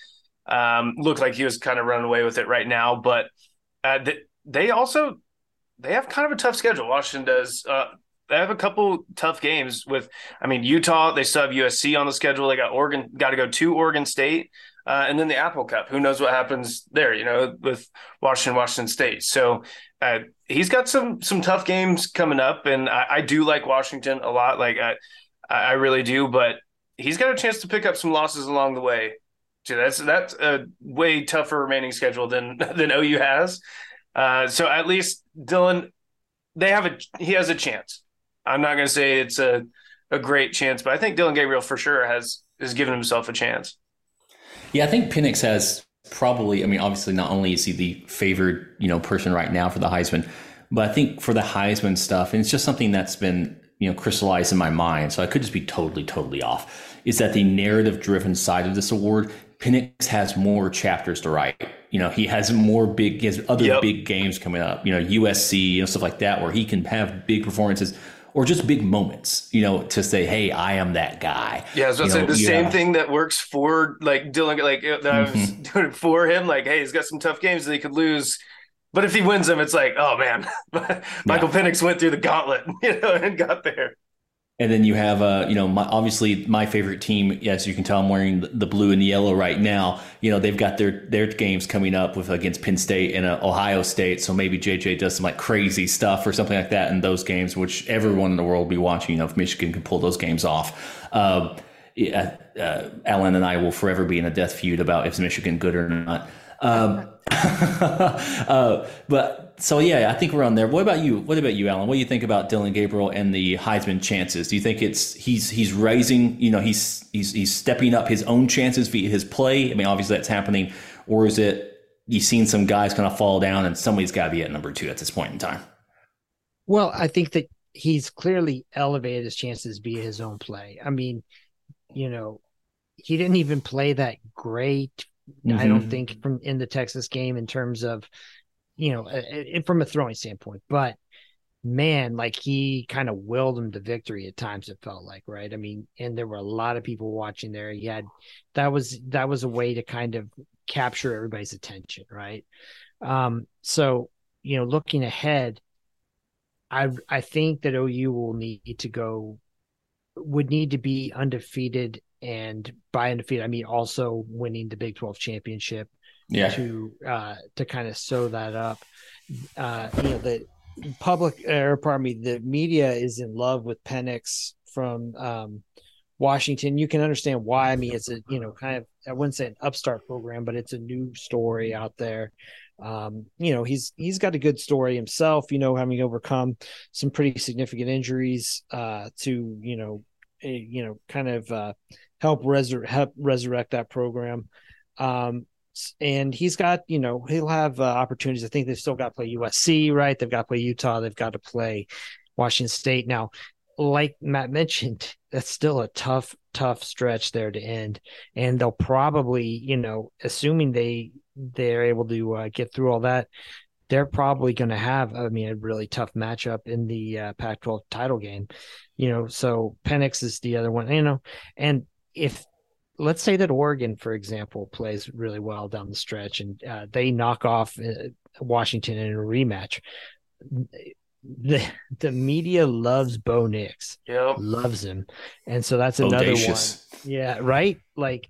Speaker 4: Um, looked like he was kind of running away with it right now, but uh, they, they also they have kind of a tough schedule. Washington does. Uh, they have a couple tough games with. I mean, Utah. They still have USC on the schedule. They got Oregon. Got to go to Oregon State. Uh, and then the Apple Cup. Who knows what happens there? You know, with Washington, Washington State. So uh, he's got some some tough games coming up, and I, I do like Washington a lot. Like I, I really do, but he's got a chance to pick up some losses along the way. So that's that's a way tougher remaining schedule than than OU has. Uh, so at least Dillon, they have a he has a chance. I'm not going to say it's a a great chance, but I think Dillon Gabriel for sure has has given himself a chance.
Speaker 2: Yeah, I think Penix has probably, I mean, obviously, not only is he the favored, you know, person right now for the Heisman, but I think for the Heisman stuff, and it's just something that's been, you know, crystallized in my mind. So I could just be totally, totally off. Is that the narrative driven side of this award? Penix has more chapters to write. You know, he has more big, he has other yep. big games coming up. You know, USC, you know, stuff like that, where he can have big performances or just big moments, you know, to say, "Hey, I am that guy."
Speaker 4: Yeah, I was about to say the same thing that works for like Dillon, like that. I was mm-hmm. doing it for him. Like, hey, he's got some tough games that he could lose, but if he wins them, it's like, oh man, Michael yeah. Penix went through the gauntlet, you know, and got there.
Speaker 2: And then you have, uh, you know, my, obviously my favorite team. Yes, you can tell, I'm wearing the blue and the yellow right now. You know, they've got their their games coming up with against Penn State and uh, Ohio State. So maybe JJ does some like crazy stuff or something like that in those games, which everyone in the world will be watching. You know, if Michigan can pull those games off. Uh, yeah, uh, Allen and I will forever be in a death feud about if Michigan good or not. Um, uh, but so yeah, I think we're on there. What about you? What about you, Allen? What do you think about Dillon Gabriel and the Heisman chances? Do you think it's he's he's raising? You know, he's he's he's stepping up his own chances via his play. I mean, obviously that's happening, or is it you've seen some guys kind of fall down and somebody's got to be at number two at this point in time?
Speaker 3: Well, I think that he's clearly elevated his chances via his own play. I mean, you know, he didn't even play that great. Mm-hmm. I don't mm-hmm. think from in the Texas game in terms of you know, from a throwing standpoint. But man, like he kind of willed him to victory at times. It felt like, right? I mean, and there were a lot of people watching there. He had that was that was a way to kind of capture everybody's attention, right? Um, so you know, looking ahead, I I think that OU will need to go would need to be undefeated and by undefeated I mean also winning the Big 12 championship
Speaker 2: yeah.
Speaker 3: to uh, to kind of sew that up. Uh, you know, the public or pardon me, the media is in love with Penix from um, Washington. You can understand why. I mean, it's a you know kind of I wouldn't say an upstart program, but it's a new story out there. Um, you know, he's he's got a good story himself. You know, having overcome some pretty significant injuries uh, to you know, a, you know, kind of uh, help resur- help resurrect that program. Um, and he's got you know he'll have uh, opportunities. I think they've still got to play USC, right? They've got to play Utah. They've got to play Washington State. Now, like Matt mentioned, that's still a tough, tough stretch there to end, and they'll probably you know assuming they they're able to uh, get through all that. They're probably going to have, I mean, a really tough matchup in the uh, Pac-12 title game, you know. So Penix is the other one, you know, and if let's say that Oregon, for example, plays really well down the stretch and uh, they knock off uh, Washington in a rematch. The the media loves Bo Nix,
Speaker 4: yep.
Speaker 3: loves him, and so that's another Audacious. one. Yeah, right. Like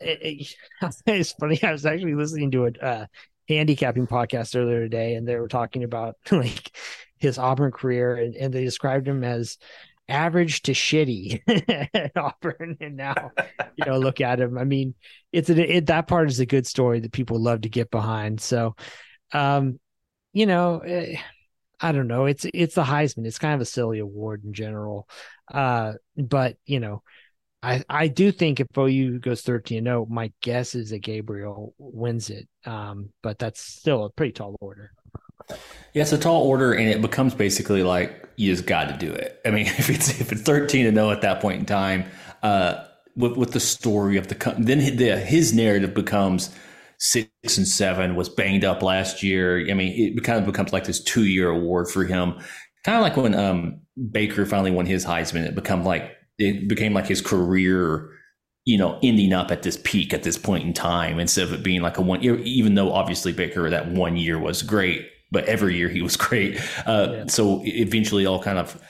Speaker 3: it, it, it's funny. I was actually listening to a uh, handicapping podcast earlier today, and they were talking about like his Auburn career, and, and they described him as average to shitty at Auburn, and now you know look at him. I mean, it's an, it, that part is a good story that people love to get behind. So, um, you know, eh, I don't know. It's it's the Heisman. It's kind of a silly award in general. Uh, but you know, I I do think if OU goes 13 0, my guess is that Gabriel wins it. Um, but that's still a pretty tall order.
Speaker 2: Yeah, it's a tall order, and it becomes basically like you just got to do it. I mean, if it's if it's 13 0 at that point in time, uh, with with the story of the then the, his narrative becomes six and seven was banged up last year. I mean, it kind of becomes like this two year award for him. Kind of like when um, Baker finally won his Heisman, it become like it became like his career, you know, ending up at this peak at this point in time instead of it being like a one year. Even though obviously Baker that one year was great, but every year he was great. Uh, yeah. So eventually, all kind of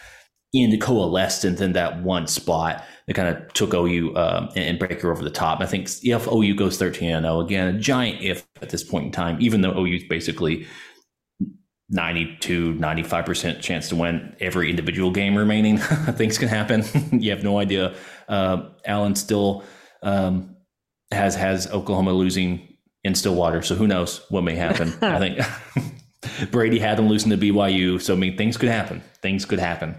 Speaker 2: in coalesced into that one spot that kind of took OU um, and Baker over the top. I think if OU goes 13 and 0, again, a giant if at this point in time, even though OU's basically 92, 95% chance to win every individual game remaining, things can happen. you have no idea. Uh, Allen still um, has has Oklahoma losing in Stillwater, so who knows what may happen. I think Brady had them losing to BYU, so I mean things could happen. Things could happen.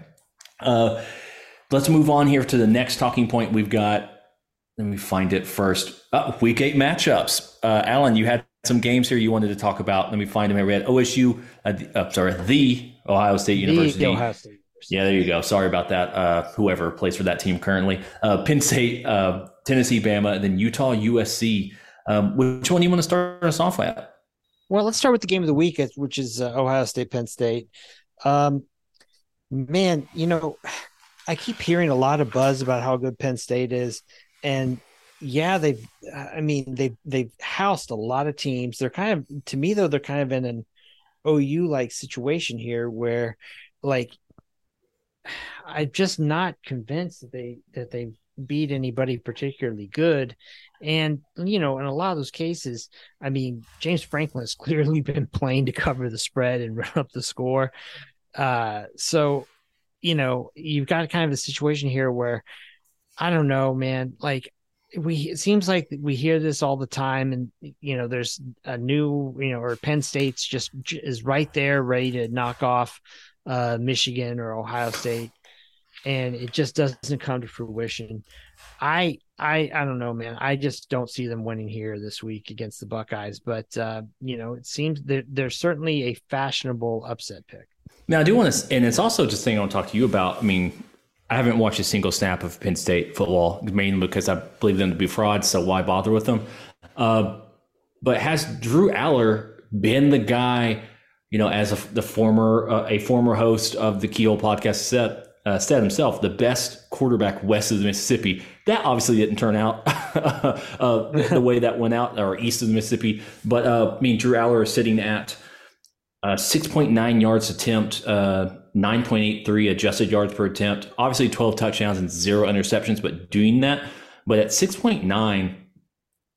Speaker 2: Uh, let's move on here to the next talking point we've got. Let me find it first. Oh, week eight matchups. Uh, Allen, you had some games here you wanted to talk about. Let me find them. I read OSU, uh, uh, sorry, the Ohio State University.
Speaker 3: Ohio State.
Speaker 2: Yeah, there you go. Sorry about that. Uh, whoever plays for that team currently. Uh, Penn State, uh, Tennessee, Bama, and then Utah, USC. Um, which one do you want to start us off at?
Speaker 3: Well, let's start with the game of the week, which is uh, Ohio State, Penn State. Um, man, you know, I keep hearing a lot of buzz about how good Penn State is, and yeah, they've. I mean, they've they've housed a lot of teams. They're kind of, to me though, they're kind of in an OU like situation here where, like, I'm just not convinced that they that they beat anybody particularly good. And, you know, in a lot of those cases, I mean, James Franklin has clearly been playing to cover the spread and run up the score. Uh, so, you know, you've got kind of a situation here where I don't know, man. Like we, it seems like we hear this all the time, and you know, there's a new, you know, or Penn State's just is right there, ready to knock off uh, Michigan or Ohio State, and it just doesn't come to fruition. I, I, I don't know, man. I just don't see them winning here this week against the Buckeyes. But uh, you know, it seems that there's certainly a fashionable upset pick.
Speaker 2: Now, I do want to, and it's also just thing I want to talk to you about. I mean, I haven't watched a single snap of Penn State football, mainly because I believe them to be frauds. So why bother with them? Uh, but has Drew Allar been the guy? You know, as a, the former uh, a former host of the Keyhole podcast said, uh, said himself, the best quarterback west of the Mississippi. That obviously didn't turn out uh, the way that went out, or east of the Mississippi. But uh, I mean, Drew Allar is sitting at uh, 6.9 yards attempt, uh, 9.83 adjusted yards per attempt. Obviously, 12 touchdowns and zero interceptions, but doing that. But at 6.9,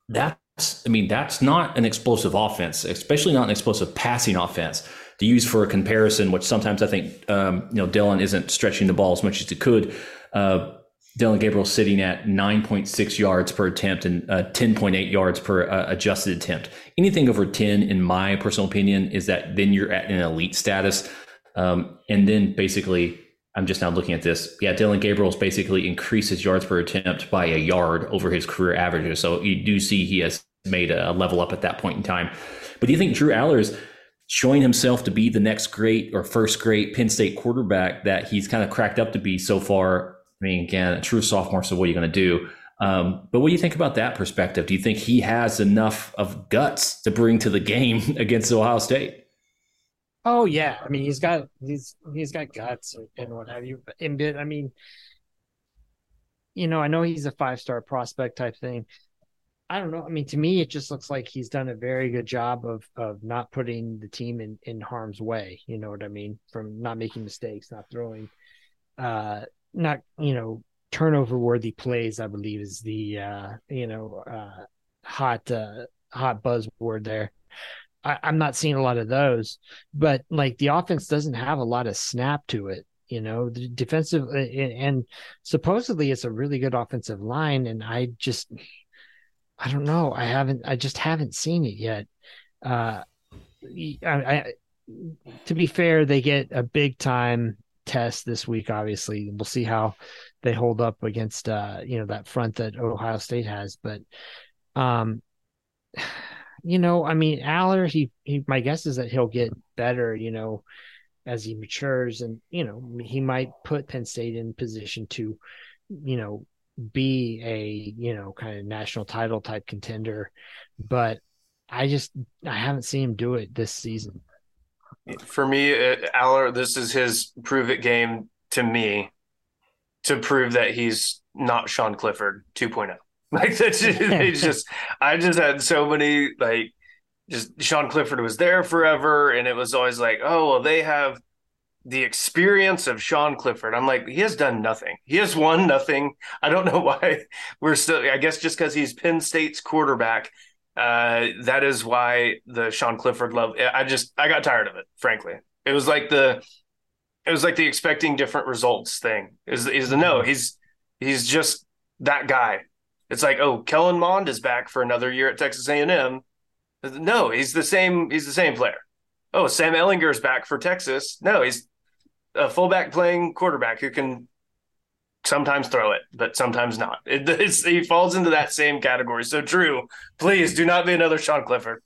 Speaker 2: that's, I mean, that's not an explosive offense, especially not an explosive passing offense. To use for a comparison, which sometimes I think, um, you know, Dillon isn't stretching the ball as much as he could. Uh, Dillon Gabriel sitting at 9.6 yards per attempt and uh, 10.8 yards per uh, adjusted attempt. Anything over 10, in my personal opinion, is that then you're at an elite status. Um, and then basically, I'm just now looking at this. Yeah, Dillon Gabriel's basically increased his yards per attempt by a yard over his career averages. So you do see he has made a level up at that point in time. But do you think Drew Allar's showing himself to be the next great or first great Penn State quarterback that he's kind of cracked up to be so far I mean, again, a true sophomore. So what are you going to do? Um, but what do you think about that perspective? Do you think he has enough of guts to bring to the game against Ohio State?
Speaker 3: Oh yeah, I mean he's got he's he's got guts and what have you. And I mean, you know, I know he's a five star prospect type thing. I don't know. I mean, to me, it just looks like he's done a very good job of of not putting the team in in harm's way. You know what I mean? From not making mistakes, not throwing uh not you know turnover worthy plays i believe is the uh you know uh hot uh hot buzzword there I, i'm not seeing a lot of those but like the offense doesn't have a lot of snap to it you know the defensive and supposedly it's a really good offensive line and i just i don't know i haven't i just haven't seen it yet uh I, I to be fair, they get a big time test this week. Obviously, we'll see how they hold up against uh, you know that front that Ohio State has. But um, you know, I mean, Allar, he he. My guess is that he'll get better. You know, as he matures, and you know, he might put Penn State in position to, you know, be a you know kind of national title type contender. But I just I haven't seen him do it this season.
Speaker 4: For me, uh, Allar, this is his prove it game to me to prove that he's not Sean Clifford 2.0. Like that's just, it's just I just had so many like just Sean Clifford was there forever and it was always like, oh well they have the experience of Sean Clifford. I'm like, he has done nothing. He has won nothing. I don't know why we're still I guess just because he's Penn State's quarterback. Uh that is why the Sean Clifford love I just I got tired of it, frankly. It was like the it was like the expecting different results thing. Is is the no, he's he's just that guy it's like, oh, Kellen Mond is back for another year at Texas A&M. No, he's the same. He's the same player. Oh, Sam Ehlinger is back for Texas. No, he's a fullback playing quarterback who can sometimes throw it, but sometimes not. It, he falls into that same category. So, Drew, please do not be another Sean Clifford.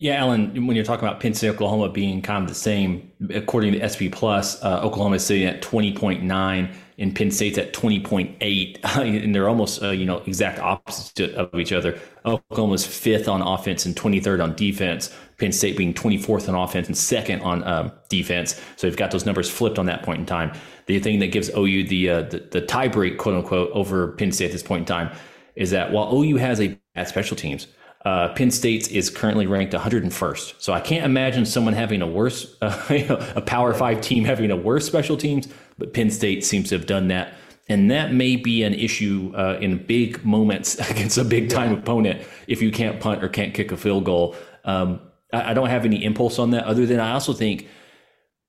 Speaker 2: Yeah, Allen, when you're talking about Penn State, Oklahoma being kind of the same, according to SP Plus, uh, Oklahoma is sitting at 20.9 and Penn State's at 20.8, and they're almost uh, you know exact opposites of each other. Oklahoma's fifth on offense and 23rd on defense. Penn State being 24th on offense and second on um, defense. So you've got those numbers flipped on that point in time. The thing that gives OU the uh, the, the tiebreak, quote unquote, over Penn State at this point in time is that while OU has a bad special teams, uh, Penn State is currently ranked 101st. So I can't imagine someone having a worse, uh, you know, a Power Five team having a worse special teams but Penn State seems to have done that. And that may be an issue uh, in big moments against a big time yeah. opponent if you can't punt or can't kick a field goal. Um, I, I, don't have any impulse on that, other than I also think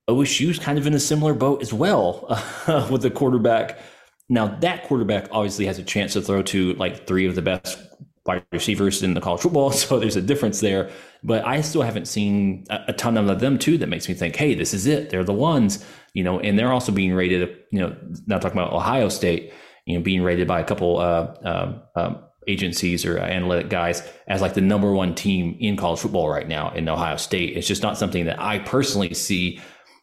Speaker 2: OSU's kind of in a similar boat as well uh, with the quarterback. Now, that quarterback obviously has a chance to throw to like three of the best wide receivers in the college football. So there's a difference there. But I still haven't seen a, a ton of them too that makes me think, hey, this is it. They're the ones, you know, and they're also being rated, you know, not talking about Ohio State, you know, being rated by a couple uh, um, um, agencies or analytic guys as like the number one team in college football right now in Ohio State. It's just not something that I personally see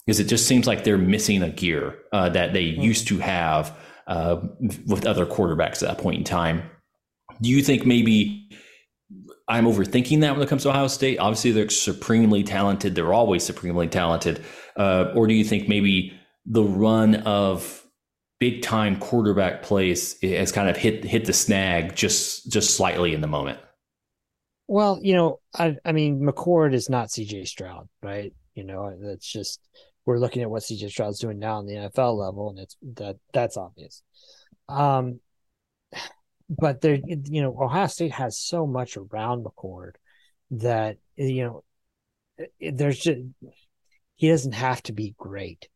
Speaker 2: because it just seems like they're missing a gear uh, that they mm-hmm. used to have uh, with other quarterbacks at that point in time. Do you think maybe I'm overthinking that when it comes to Ohio State? Obviously, they're supremely talented. They're always supremely talented. Uh, or do you think maybe the run of big time quarterback plays has kind of hit hit the snag just just slightly in the moment?
Speaker 3: Well, you know, I I mean, McCord is not CJ Stroud, right? You know, that's just we're looking at what CJ Stroud's doing now in the NFL level, and it's that that's obvious. Um, but there, you know, Ohio State has so much around McCord that you know, there's just he doesn't have to be great,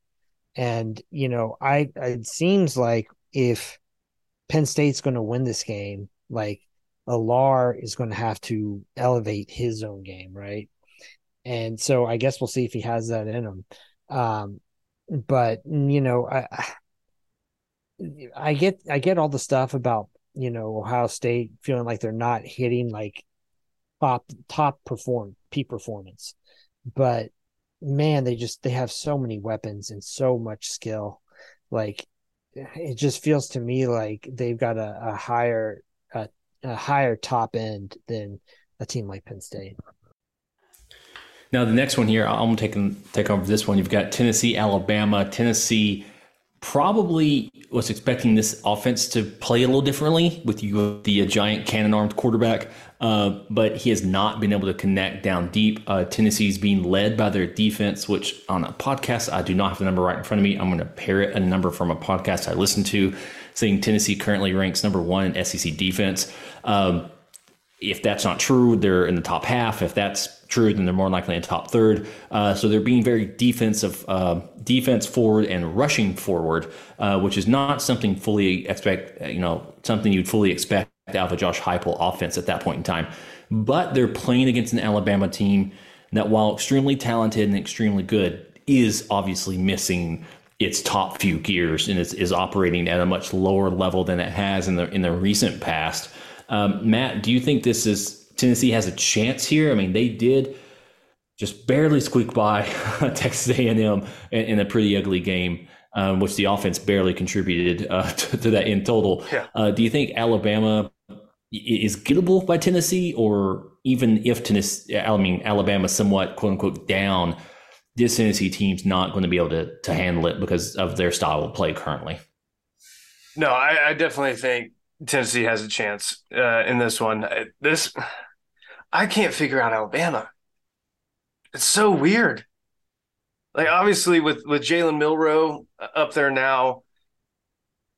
Speaker 3: and you know, I it seems like if Penn State's going to win this game, like Allar is going to have to elevate his own game, right? And so I guess we'll see if he has that in him. Um, but you know, I I get I get all the stuff about you know Ohio State feeling like they're not hitting like top top perform peak performance, but man, they just they have so many weapons and so much skill. Like it just feels to me like they've got a, a higher a, a higher top end than a team like Penn State.
Speaker 2: Now the next one here, I'm take take over this one. You've got Tennessee, Alabama. Tennessee probably was expecting this offense to play a little differently with you, the uh, giant cannon armed quarterback, uh, but he has not been able to connect down deep. Uh, Tennessee's being led by their defense, which on a podcast, I do not have the number right in front of me. I'm going to parrot a number from a podcast I listened to saying Tennessee currently ranks number one in SEC defense. Um, if that's not true, they're in the top half. If that's true, then they're more likely in the top third. Uh, so they're being very defensive, uh, defense forward and rushing forward, uh, which is not something fully expect. You know, something you'd fully expect out of a Josh Heupel offense at that point in time. But they're playing against an Alabama team that while extremely talented and extremely good, is obviously missing its top few gears and is, is operating at a much lower level than it has in the in the recent past. Um, Matt, do you think this is Tennessee has a chance here? I mean, they did just barely squeak by Texas A&M in, in, a pretty ugly game, um, which the offense barely contributed uh, to, to, that in total. Yeah. Uh, do you think Alabama is gettable by Tennessee, or even if Tennessee, I mean Alabama, somewhat quote unquote down? this Tennessee team's not going to be able to to handle it because of their style of play currently.
Speaker 4: No, I, I definitely think Tennessee has a chance uh, in this one. This I can't figure out Alabama. It's so weird. Like obviously with with Jalen Milroe up there now,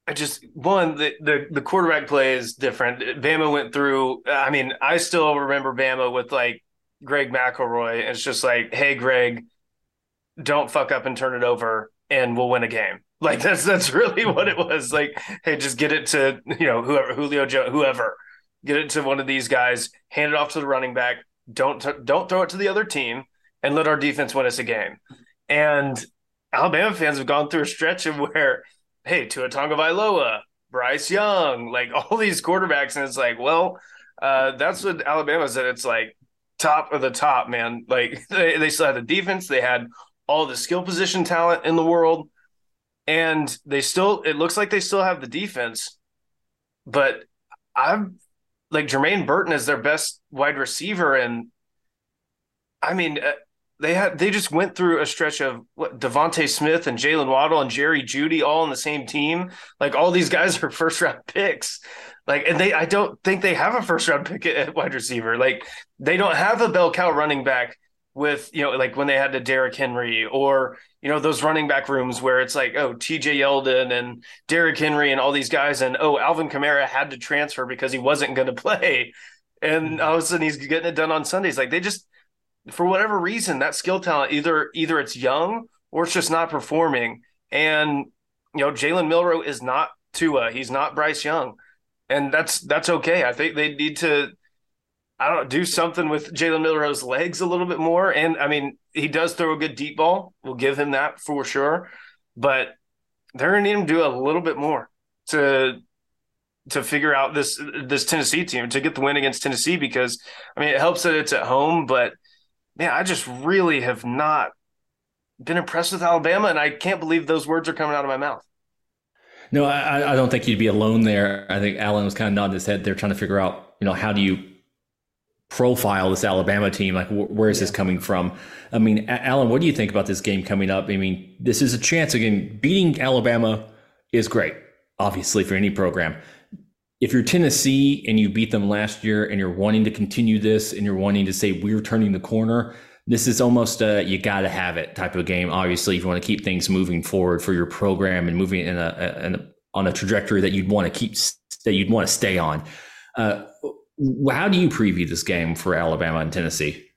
Speaker 4: I just one the, the the quarterback play is different. Bama went through. I mean, I still remember Bama with like Greg McElroy. It's just like, hey, Greg, don't fuck up and turn it over and we'll win a game. Like that's that's really what it was. Like, hey, just get it to you know whoever Julio Joe whoever, get it to one of these guys, hand it off to the running back. Don't t- don't throw it to the other team, and let our defense win us a game. And Alabama fans have gone through a stretch of where, hey, Tua Tagovailoa, Bryce Young, like all these quarterbacks, and it's like, well, uh, that's what Alabama said. It's like top of the top, man. Like they, they still had the defense, they had all the skill position talent in the world, and they still it looks like they still have the defense, but I'm like Jermaine Burton is their best wide receiver, and I mean uh, they had they just went through a stretch of what DeVonta Smith and Jaylen Waddle and Jerry Jeudy all on the same team. Like all these guys are first round picks. Like and they I don't think they have a first round pick at wide receiver. Like they don't have a bell cow running back with you know like when they had the Derrick Henry or you know those running back rooms where it's like oh TJ Yeldon and Derrick Henry and all these guys and oh Alvin Kamara had to transfer because he wasn't going to play. And mm-hmm. all of a sudden he's getting it done on Sundays. Like they just for whatever reason that skill talent either either it's young or it's just not performing. And you know Jalen Milroe is not Tua. He's not Bryce Young. And that's that's okay. I think they need to I don't do something with Jalen Milroe's legs a little bit more. And I mean, he does throw a good deep ball. We'll give him that for sure. But they're gonna need him to do a little bit more to to figure out this this Tennessee team to get the win against Tennessee because I mean it helps that it's at home, but man, I just really have not been impressed with Alabama, and I can't believe those words are coming out of my mouth.
Speaker 2: No, I, I don't think you'd be alone there. I think Allen was kind of nodding his head. They're trying to figure out, you know, how do you profile this Alabama team? Like, wh- where is yeah. this coming from? I mean, Allen, what do you think about this game coming up? I mean, this is a chance again. Beating Alabama is great, obviously, for any program. If you're Tennessee and you beat them last year and you're wanting to continue this and you're wanting to say we're turning the corner, this is almost a you got to have it type of game. Obviously, if you want to keep things moving forward for your program and moving in a, in a on a trajectory that you'd want to keep that you'd want to stay on. Uh, how do you preview this game for Alabama and Tennessee?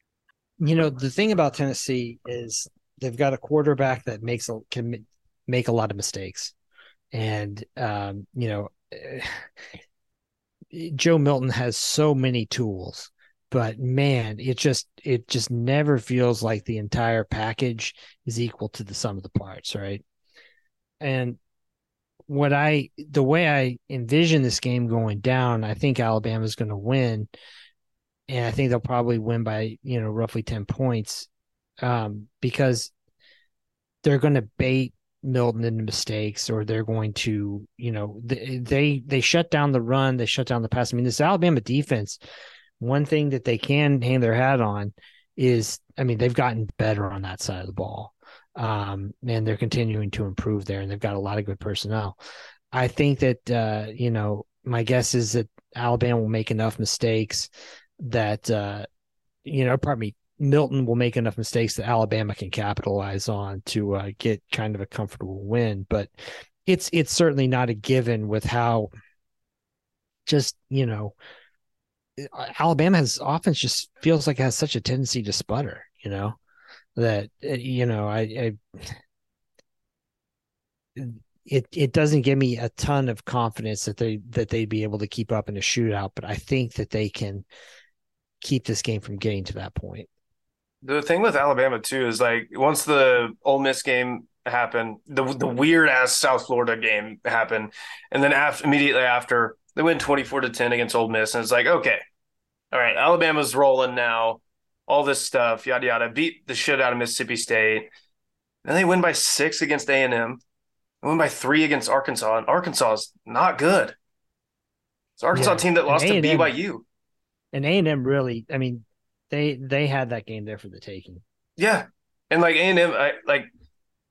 Speaker 3: You know, the thing about Tennessee is they've got a quarterback that makes a, can make a lot of mistakes, and um, you know, Joe Milton has so many tools, but man, it just it just never feels like the entire package is equal to the sum of the parts, right? And what I the way I envision this game going down, I think Alabama's going to win, and I think they'll probably win by you know roughly ten points, um, because they're going to bait Milton into mistakes, or they're going to you know they, they they shut down the run, they shut down the pass. I mean, this Alabama defense, one thing that they can hang their hat on is, I mean, they've gotten better on that side of the ball um, and they're continuing to improve there, and they've got a lot of good personnel. I think that uh, you know my guess is that Alabama will make enough mistakes that uh, you know, pardon me, Milton will make enough mistakes that Alabama can capitalize on to uh, get kind of a comfortable win. But it's it's certainly not a given with how just you know Alabama has offense just feels like it has such a tendency to sputter. You know, that uh, you know I, I it it doesn't give me a ton of confidence that they that they'd be able to keep up in a shootout, but I think that they can keep this game from getting to that point.
Speaker 4: The thing with Alabama too is like once the Ole Miss game happened, the the weird ass South Florida game happened, and then after immediately after they win twenty four to ten against Ole Miss, and it's like okay, all right, Alabama's rolling now, all this stuff, yada yada, beat the shit out of Mississippi State, then they win by six against A and M, win by three against Arkansas, and Arkansas is not good. It's Arkansas
Speaker 3: Yeah,
Speaker 4: team that lost to BYU.
Speaker 3: And A and M really, I mean, they they had that game there for the taking.
Speaker 4: Yeah, and like A and M, I like.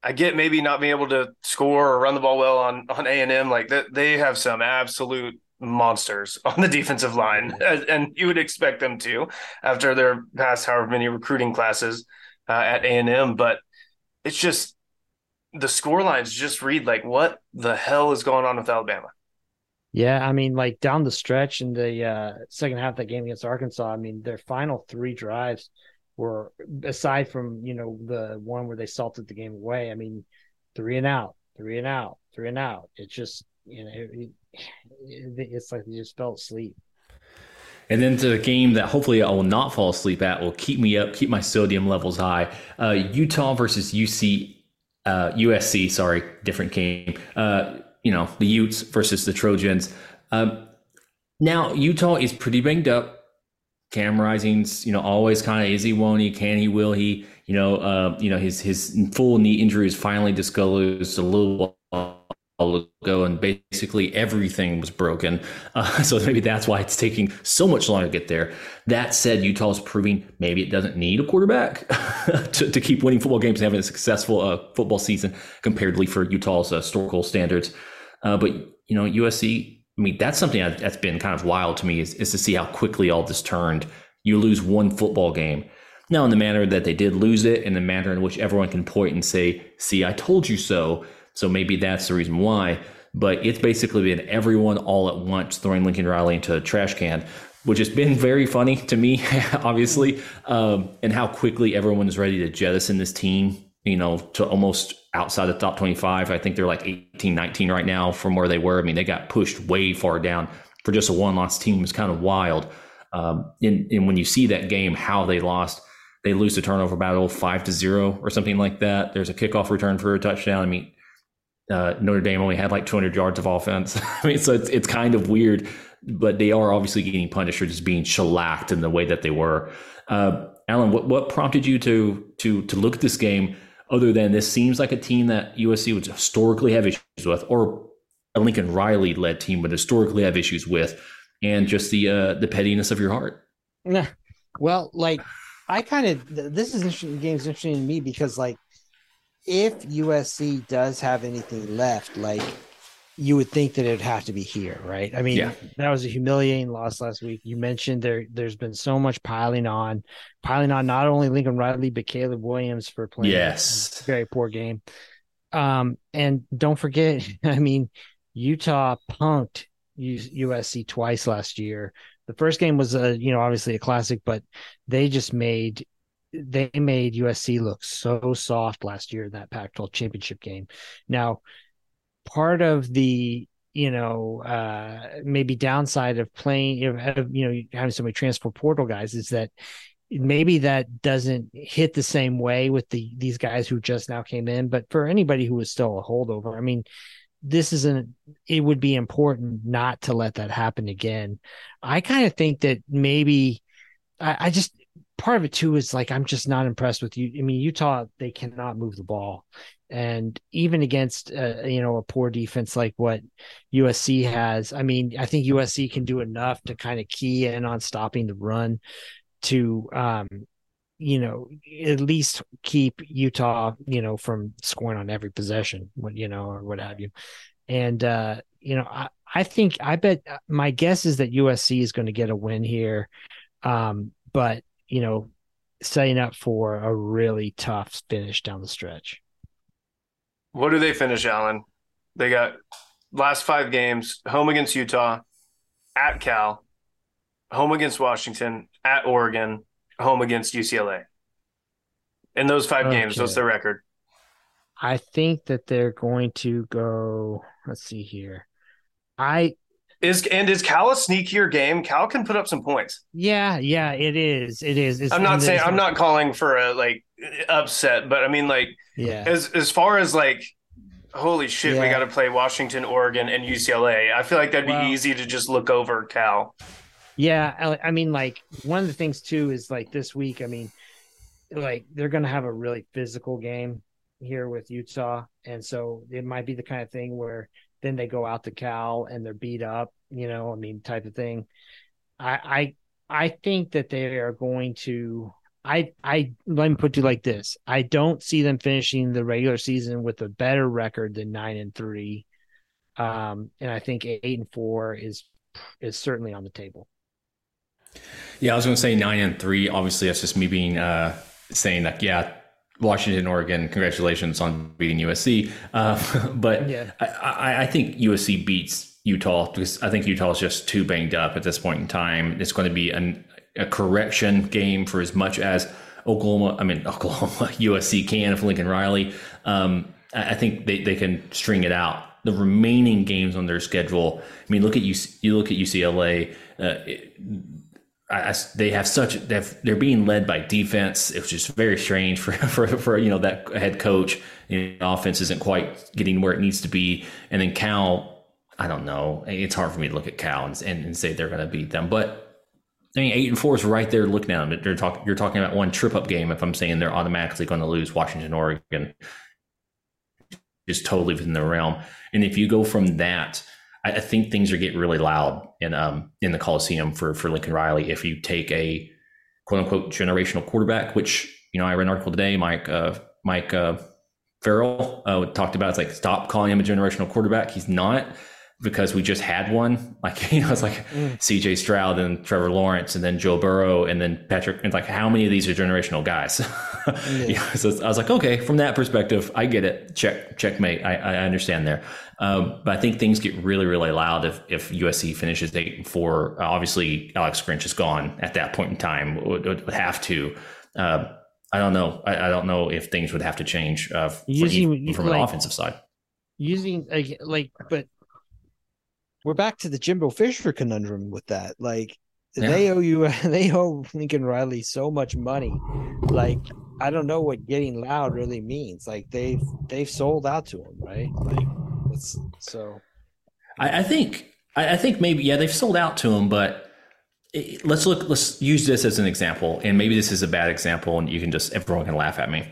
Speaker 4: I get maybe not being able to score or run the ball well on on A and M. Like that, they have some absolute monsters on the defensive line, and you would expect them to after their past however many recruiting classes uh, at A and M. But it's just the score lines just read like what the hell is going on with Alabama.
Speaker 3: Yeah, I mean, like down the stretch in the uh, second half of that game against Arkansas, I mean, their final three drives were aside from you know the one where they salted the game away. I mean, three and out, three and out, three and out. It's just you know, it's like you just fell asleep.
Speaker 2: And then to the game that hopefully I will not fall asleep at will keep me up, keep my sodium levels high. Uh, Utah versus UC, uh, USC. Sorry, different game. Uh, you know the Utes versus the Trojans. Um, now Utah is pretty banged up. Cam Rising's, you know, always kind of is he, won't he, can he, will he? You know, uh, you know his his full knee injury is finally disclosed a little while ago, and basically everything was broken. Uh, so maybe that's why it's taking so much longer to get there. That said, Utah is proving maybe it doesn't need a quarterback to, to keep winning football games and having a successful uh, football season comparatively for Utah's uh, historical standards. Uh, but you know, USC. I mean, that's something that's been kind of wild to me is, is to see how quickly all this turned. You lose one football game. Now, in the manner that they did lose it, in the manner in which everyone can point and say, see, I told you so. So maybe that's the reason why. But it's basically been everyone all at once throwing Lincoln Riley into a trash can, which has been very funny to me, obviously, um, and how quickly everyone is ready to jettison this team, you know, to almost outside the top 25. I think they're like 18, 19 right now from where they were. I mean, they got pushed way far down for just a one loss team was kind of wild. Um, and, and when you see that game, how they lost, they lose the turnover battle five to zero or something like that. There's a kickoff return for a touchdown. I mean, uh, Notre Dame only had like 200 yards of offense. I mean, so it's, it's kind of weird, but they are obviously getting punished for just being shellacked in the way that they were. Uh, Allen, what, what prompted you to to to look at this game other than this seems like a team that USC would historically have issues with, or a Lincoln Riley led team would historically have issues with, and just the uh, the pettiness of your heart?
Speaker 3: Yeah. Well, like I kind of this is interesting. The game's interesting to me because like if USC does have anything left, like you would think that it'd have to be here, right? I mean,
Speaker 2: Yeah.
Speaker 3: that was a humiliating loss last week. You mentioned there there's been so much piling on, piling on not only Lincoln Riley but Caleb Williams for playing a
Speaker 2: Yes.
Speaker 3: very poor game. Um, and don't forget, I mean, Utah punked USC twice last year. The first game was a, you know, obviously a classic, but they just made they made USC look so soft last year in that Pac-12 championship game. Now, part of the you know uh maybe downside of playing of, you know having so many transfer portal guys is that maybe that doesn't hit the same way with the these guys who just now came in but for anybody who is still a holdover i mean this isn't it would be important not to let that happen again i kind of think that maybe I, I just part of it too is like i'm just not impressed with you i mean utah they cannot move the ball. And even against uh, you know a poor defense like what USC has I mean I think USC can do enough to kind of key in on stopping the run to um you know at least keep Utah you know from scoring on every possession what you know or what have you. And uh you know I I think I bet my guess is that USC is going to get a win here um but you know setting up for a really tough finish down the stretch
Speaker 4: What do they finish, Allen? They got last five games home against Utah, at Cal, home against Washington, at Oregon, home against UCLA. In those five games, what's their record?
Speaker 3: I think that they're going to go. Let's see here. I
Speaker 4: Is and is Cal a sneakier game? Cal can put up some points.
Speaker 3: Yeah, yeah, it is. It is. It's,
Speaker 4: I'm not saying I'm not calling for a like upset, but I mean like
Speaker 3: Yeah,
Speaker 4: as as far as like holy shit, we got to play Washington, Oregon, and UCLA. I feel like that'd be
Speaker 3: Well-
Speaker 4: easy to just look over Cal.
Speaker 3: yeah. I, I mean, like one of the things too is like this week. I mean, like they're going to have a really physical game here with Utah, and so it might be the kind of thing where then they go out to Cal and they're beat up. You know, I mean, type of thing. I I I think that they are going to. I I let me put you like this: I don't see them finishing the regular season with a better record than nine and three, um, and I think eight and four is is certainly on the table.
Speaker 2: Yeah, I was to say nine and three. Obviously, that's just me being uh, saying that. Yeah, Washington, Oregon, congratulations on beating USC. Uh, but
Speaker 3: Yeah.
Speaker 2: I, I, I think USC beats Utah because I think Utah is just too banged up at this point in time. It's going to be an, a correction game for as much as Oklahoma. I mean, Oklahoma, USC can if Lincoln Riley. Um, I, I think they, they can string it out. The remaining games on their schedule. I mean, look at you. You look at UCLA. Uh, it, I, I- they have such they have, they're being led by defense. It's just very strange for for, for you know that head coach. You know, offense isn't quite getting where it needs to be, and then Cal. I don't know. It's hard for me to look at Cal and, and, and say they're going to beat them, but I mean, eight and four is right there looking at them. They're. You're talking about one trip up game. If I'm saying they're automatically going to lose Washington, Oregon, just totally within the realm. And if you go from that, I, I think things are getting really loud in um in the Coliseum for for Lincoln Riley. If you take a quote unquote generational quarterback, which you know I read an article today, Mike uh, Mike uh, Farrell uh, talked about. It's like stop calling him a generational quarterback. He's not because we just had one. Like you know, it's like C.J. Stroud and Trevor Lawrence, and then Joe Burrow, and then Patrick. And like, how many of these are generational guys? You know, so I was like, okay, from that perspective, I get it. Check, checkmate. I, I understand there. Um, but I think things get really, really loud if if USC finishes eight and four. Obviously, Alex Grinch is gone at that point in time. Would, would have to. Uh, I don't know. I, I don't know if things would have to change uh,
Speaker 3: Using-
Speaker 2: from an offensive side.
Speaker 3: Using like, like but
Speaker 7: We're back to the Jimbo Fisher conundrum with that. Like
Speaker 2: Yeah.
Speaker 7: they owe you they owe Lincoln Riley so much money. Like I don't know what getting loud really means. Like they've they've sold out to him, right? Like it's so
Speaker 2: I, I think I, I think maybe yeah they've sold out to him, but it, let's look. Let's use this as an example, and maybe this is a bad example, and you can just everyone can laugh at me.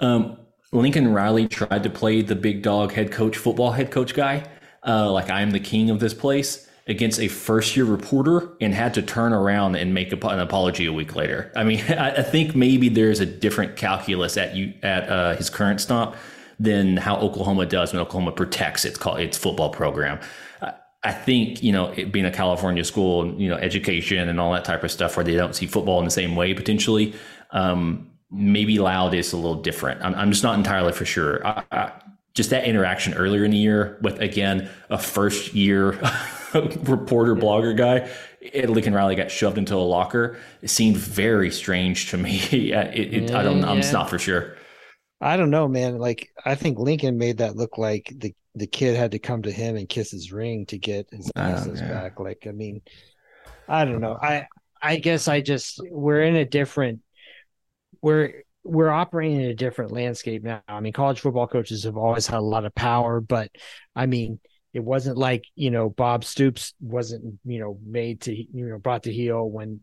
Speaker 2: Um, Lincoln Riley tried to play the big dog head coach, football head coach guy, uh, like I'm the king of this place against a first year reporter and had to turn around and make an apology a week later. I mean, I, I think maybe there's a different calculus at you at uh, his current stop than how Oklahoma does when Oklahoma protects its call its football program. I- I think you know it being a California school, and, you know, education and all that type of stuff, where they don't see football in the same way potentially. Um, maybe Loud is a little different. I'm, I'm just not entirely for sure. I, I, just that interaction earlier in the year with again a first year reporter blogger guy, Lincoln Riley got shoved into a locker. It seemed very strange to me. Yeah, it, it, I don't. I'm just not for sure.
Speaker 7: I don't know, man. Like I think Lincoln made that look like the the kid had to come to him and kiss his ring to get his
Speaker 2: Oh, yeah.
Speaker 7: back. Like I mean,
Speaker 3: I don't know. I I guess I just we're in a different we're we're operating in a different landscape now. I mean, college football coaches have always had a lot of power, but I mean, it wasn't like you know Bob Stoops wasn't you know made to you know brought to heel when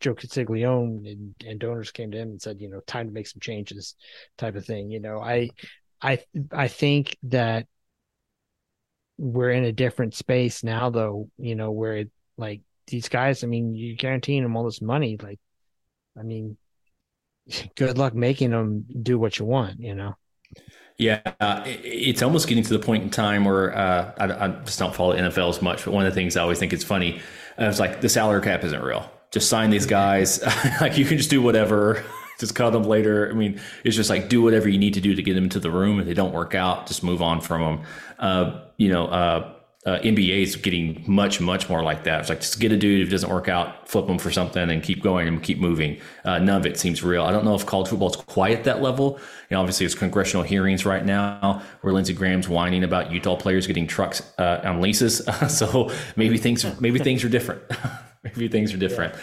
Speaker 3: Joe Castiglione and, and donors came to him and said you know time to make some changes, type of thing. You know, I I I think that we're in a different space now, though. You know, where it, like these guys, I mean, you're guaranteeing them all this money. Like, I mean, good luck making them do what you want, you know?
Speaker 2: Yeah, uh, it- it's almost getting to the point in time where uh, I, I just don't follow NFL as much. But one of the things I always think is funny uh, is like the salary cap isn't real. Just sign these guys. like you can just do whatever. Just cut them later. I mean, it's just like do whatever you need to do to get them into the room. If they don't work out, just move on from them. Uh, you know, uh, NBA is getting much, much more like that. It's like just get a dude if it doesn't work out, flip him for something, and keep going and keep moving. Uh, none of it seems real. I don't know if college football is quite at that level. You know, obviously, it's congressional hearings right now where Lindsey Graham's whining about Utah players getting trucks uh, on leases. so maybe things, maybe things are different. maybe things are different.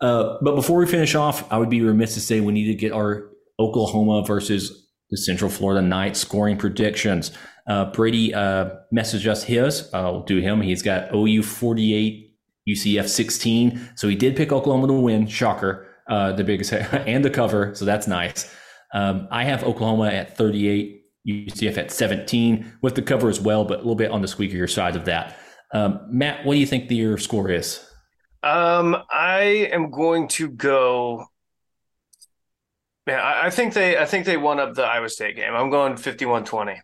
Speaker 2: Uh, but before we finish off, I would be remiss to say we need to get our Oklahoma versus the Central Florida Knights scoring predictions. Uh, Brady uh, messaged us his. I'll do him. He's got OU 48, UCF 16. So he did pick Oklahoma to win. Shocker. Uh, the biggest and the cover. So that's nice. Um, I have Oklahoma at 38, UCF at 17 with the cover as well, but a little bit on the squeakier side of that. Um, Matt, what do you think the, your score is?
Speaker 4: Um, I am going to go. Man, I, I think they I think they won up the Iowa State game. I'm going 51-20.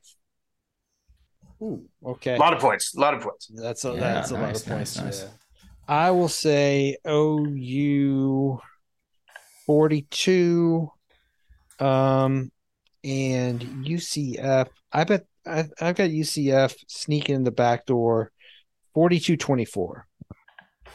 Speaker 7: Ooh, okay.
Speaker 4: A lot of points. A lot of points.
Speaker 7: That's a
Speaker 6: Yeah,
Speaker 7: that's a lot
Speaker 6: nice,
Speaker 7: of points.
Speaker 6: nice, nice.
Speaker 7: yeah. I will say OU forty two, um, and UCF. I bet I, I've got UCF sneaking in the back door, 42-24.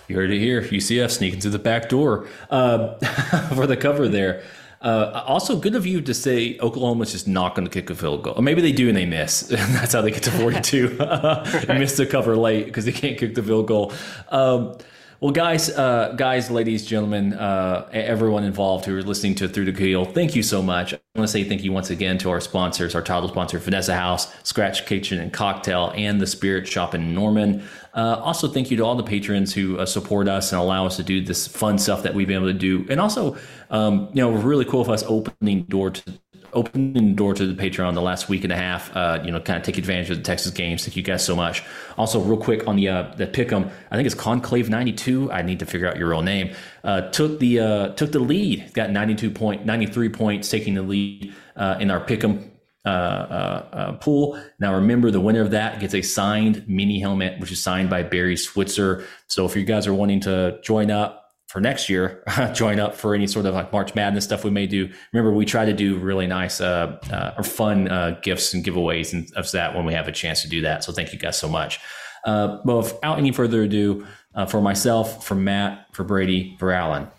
Speaker 2: You heard it here. UCF sneaking through the back door uh, for the cover there. Uh, also, good of you to say Oklahoma's just not going to kick a field goal. Or maybe they do and they miss. That's how they get to 42. They missed the cover late because they can't kick the field goal. Um, well, guys, uh, guys, ladies, gentlemen, uh, everyone involved who are listening to Through the Keyhole, thank you so much. I want to say thank you once again to our sponsors, our title sponsor, Vanessa House, Scratch Kitchen and Cocktail, and the Spirit Shop in Norman. Uh, also, thank you to all the patrons who uh, support us and allow us to do this fun stuff that we've been able to do. And also, um, you know, really cool of us opening door to opening the door to the Patreon the last week and a half. Uh, you know, kind of take advantage of the Texas games. Thank you guys so much. Also, real quick on the uh, the pick'em, I think it's Conclave ninety two. I need to figure out your real name. Uh, took the uh, took the lead. Got ninety two point ninety three points, taking the lead uh, in our pick'em uh, uh, uh, pool. Now, remember, the winner of that gets a signed mini helmet, which is signed by Barry Switzer. So, if you guys are wanting to join up for next year, join up for any sort of like March Madness stuff we may do. Remember, we try to do really nice uh, uh, or fun uh, gifts and giveaways and of that when we have a chance to do that. So, thank you guys so much. Uh, but without any further ado, uh, for myself, for Matt, for Brady, for Allen,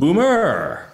Speaker 2: Boomer.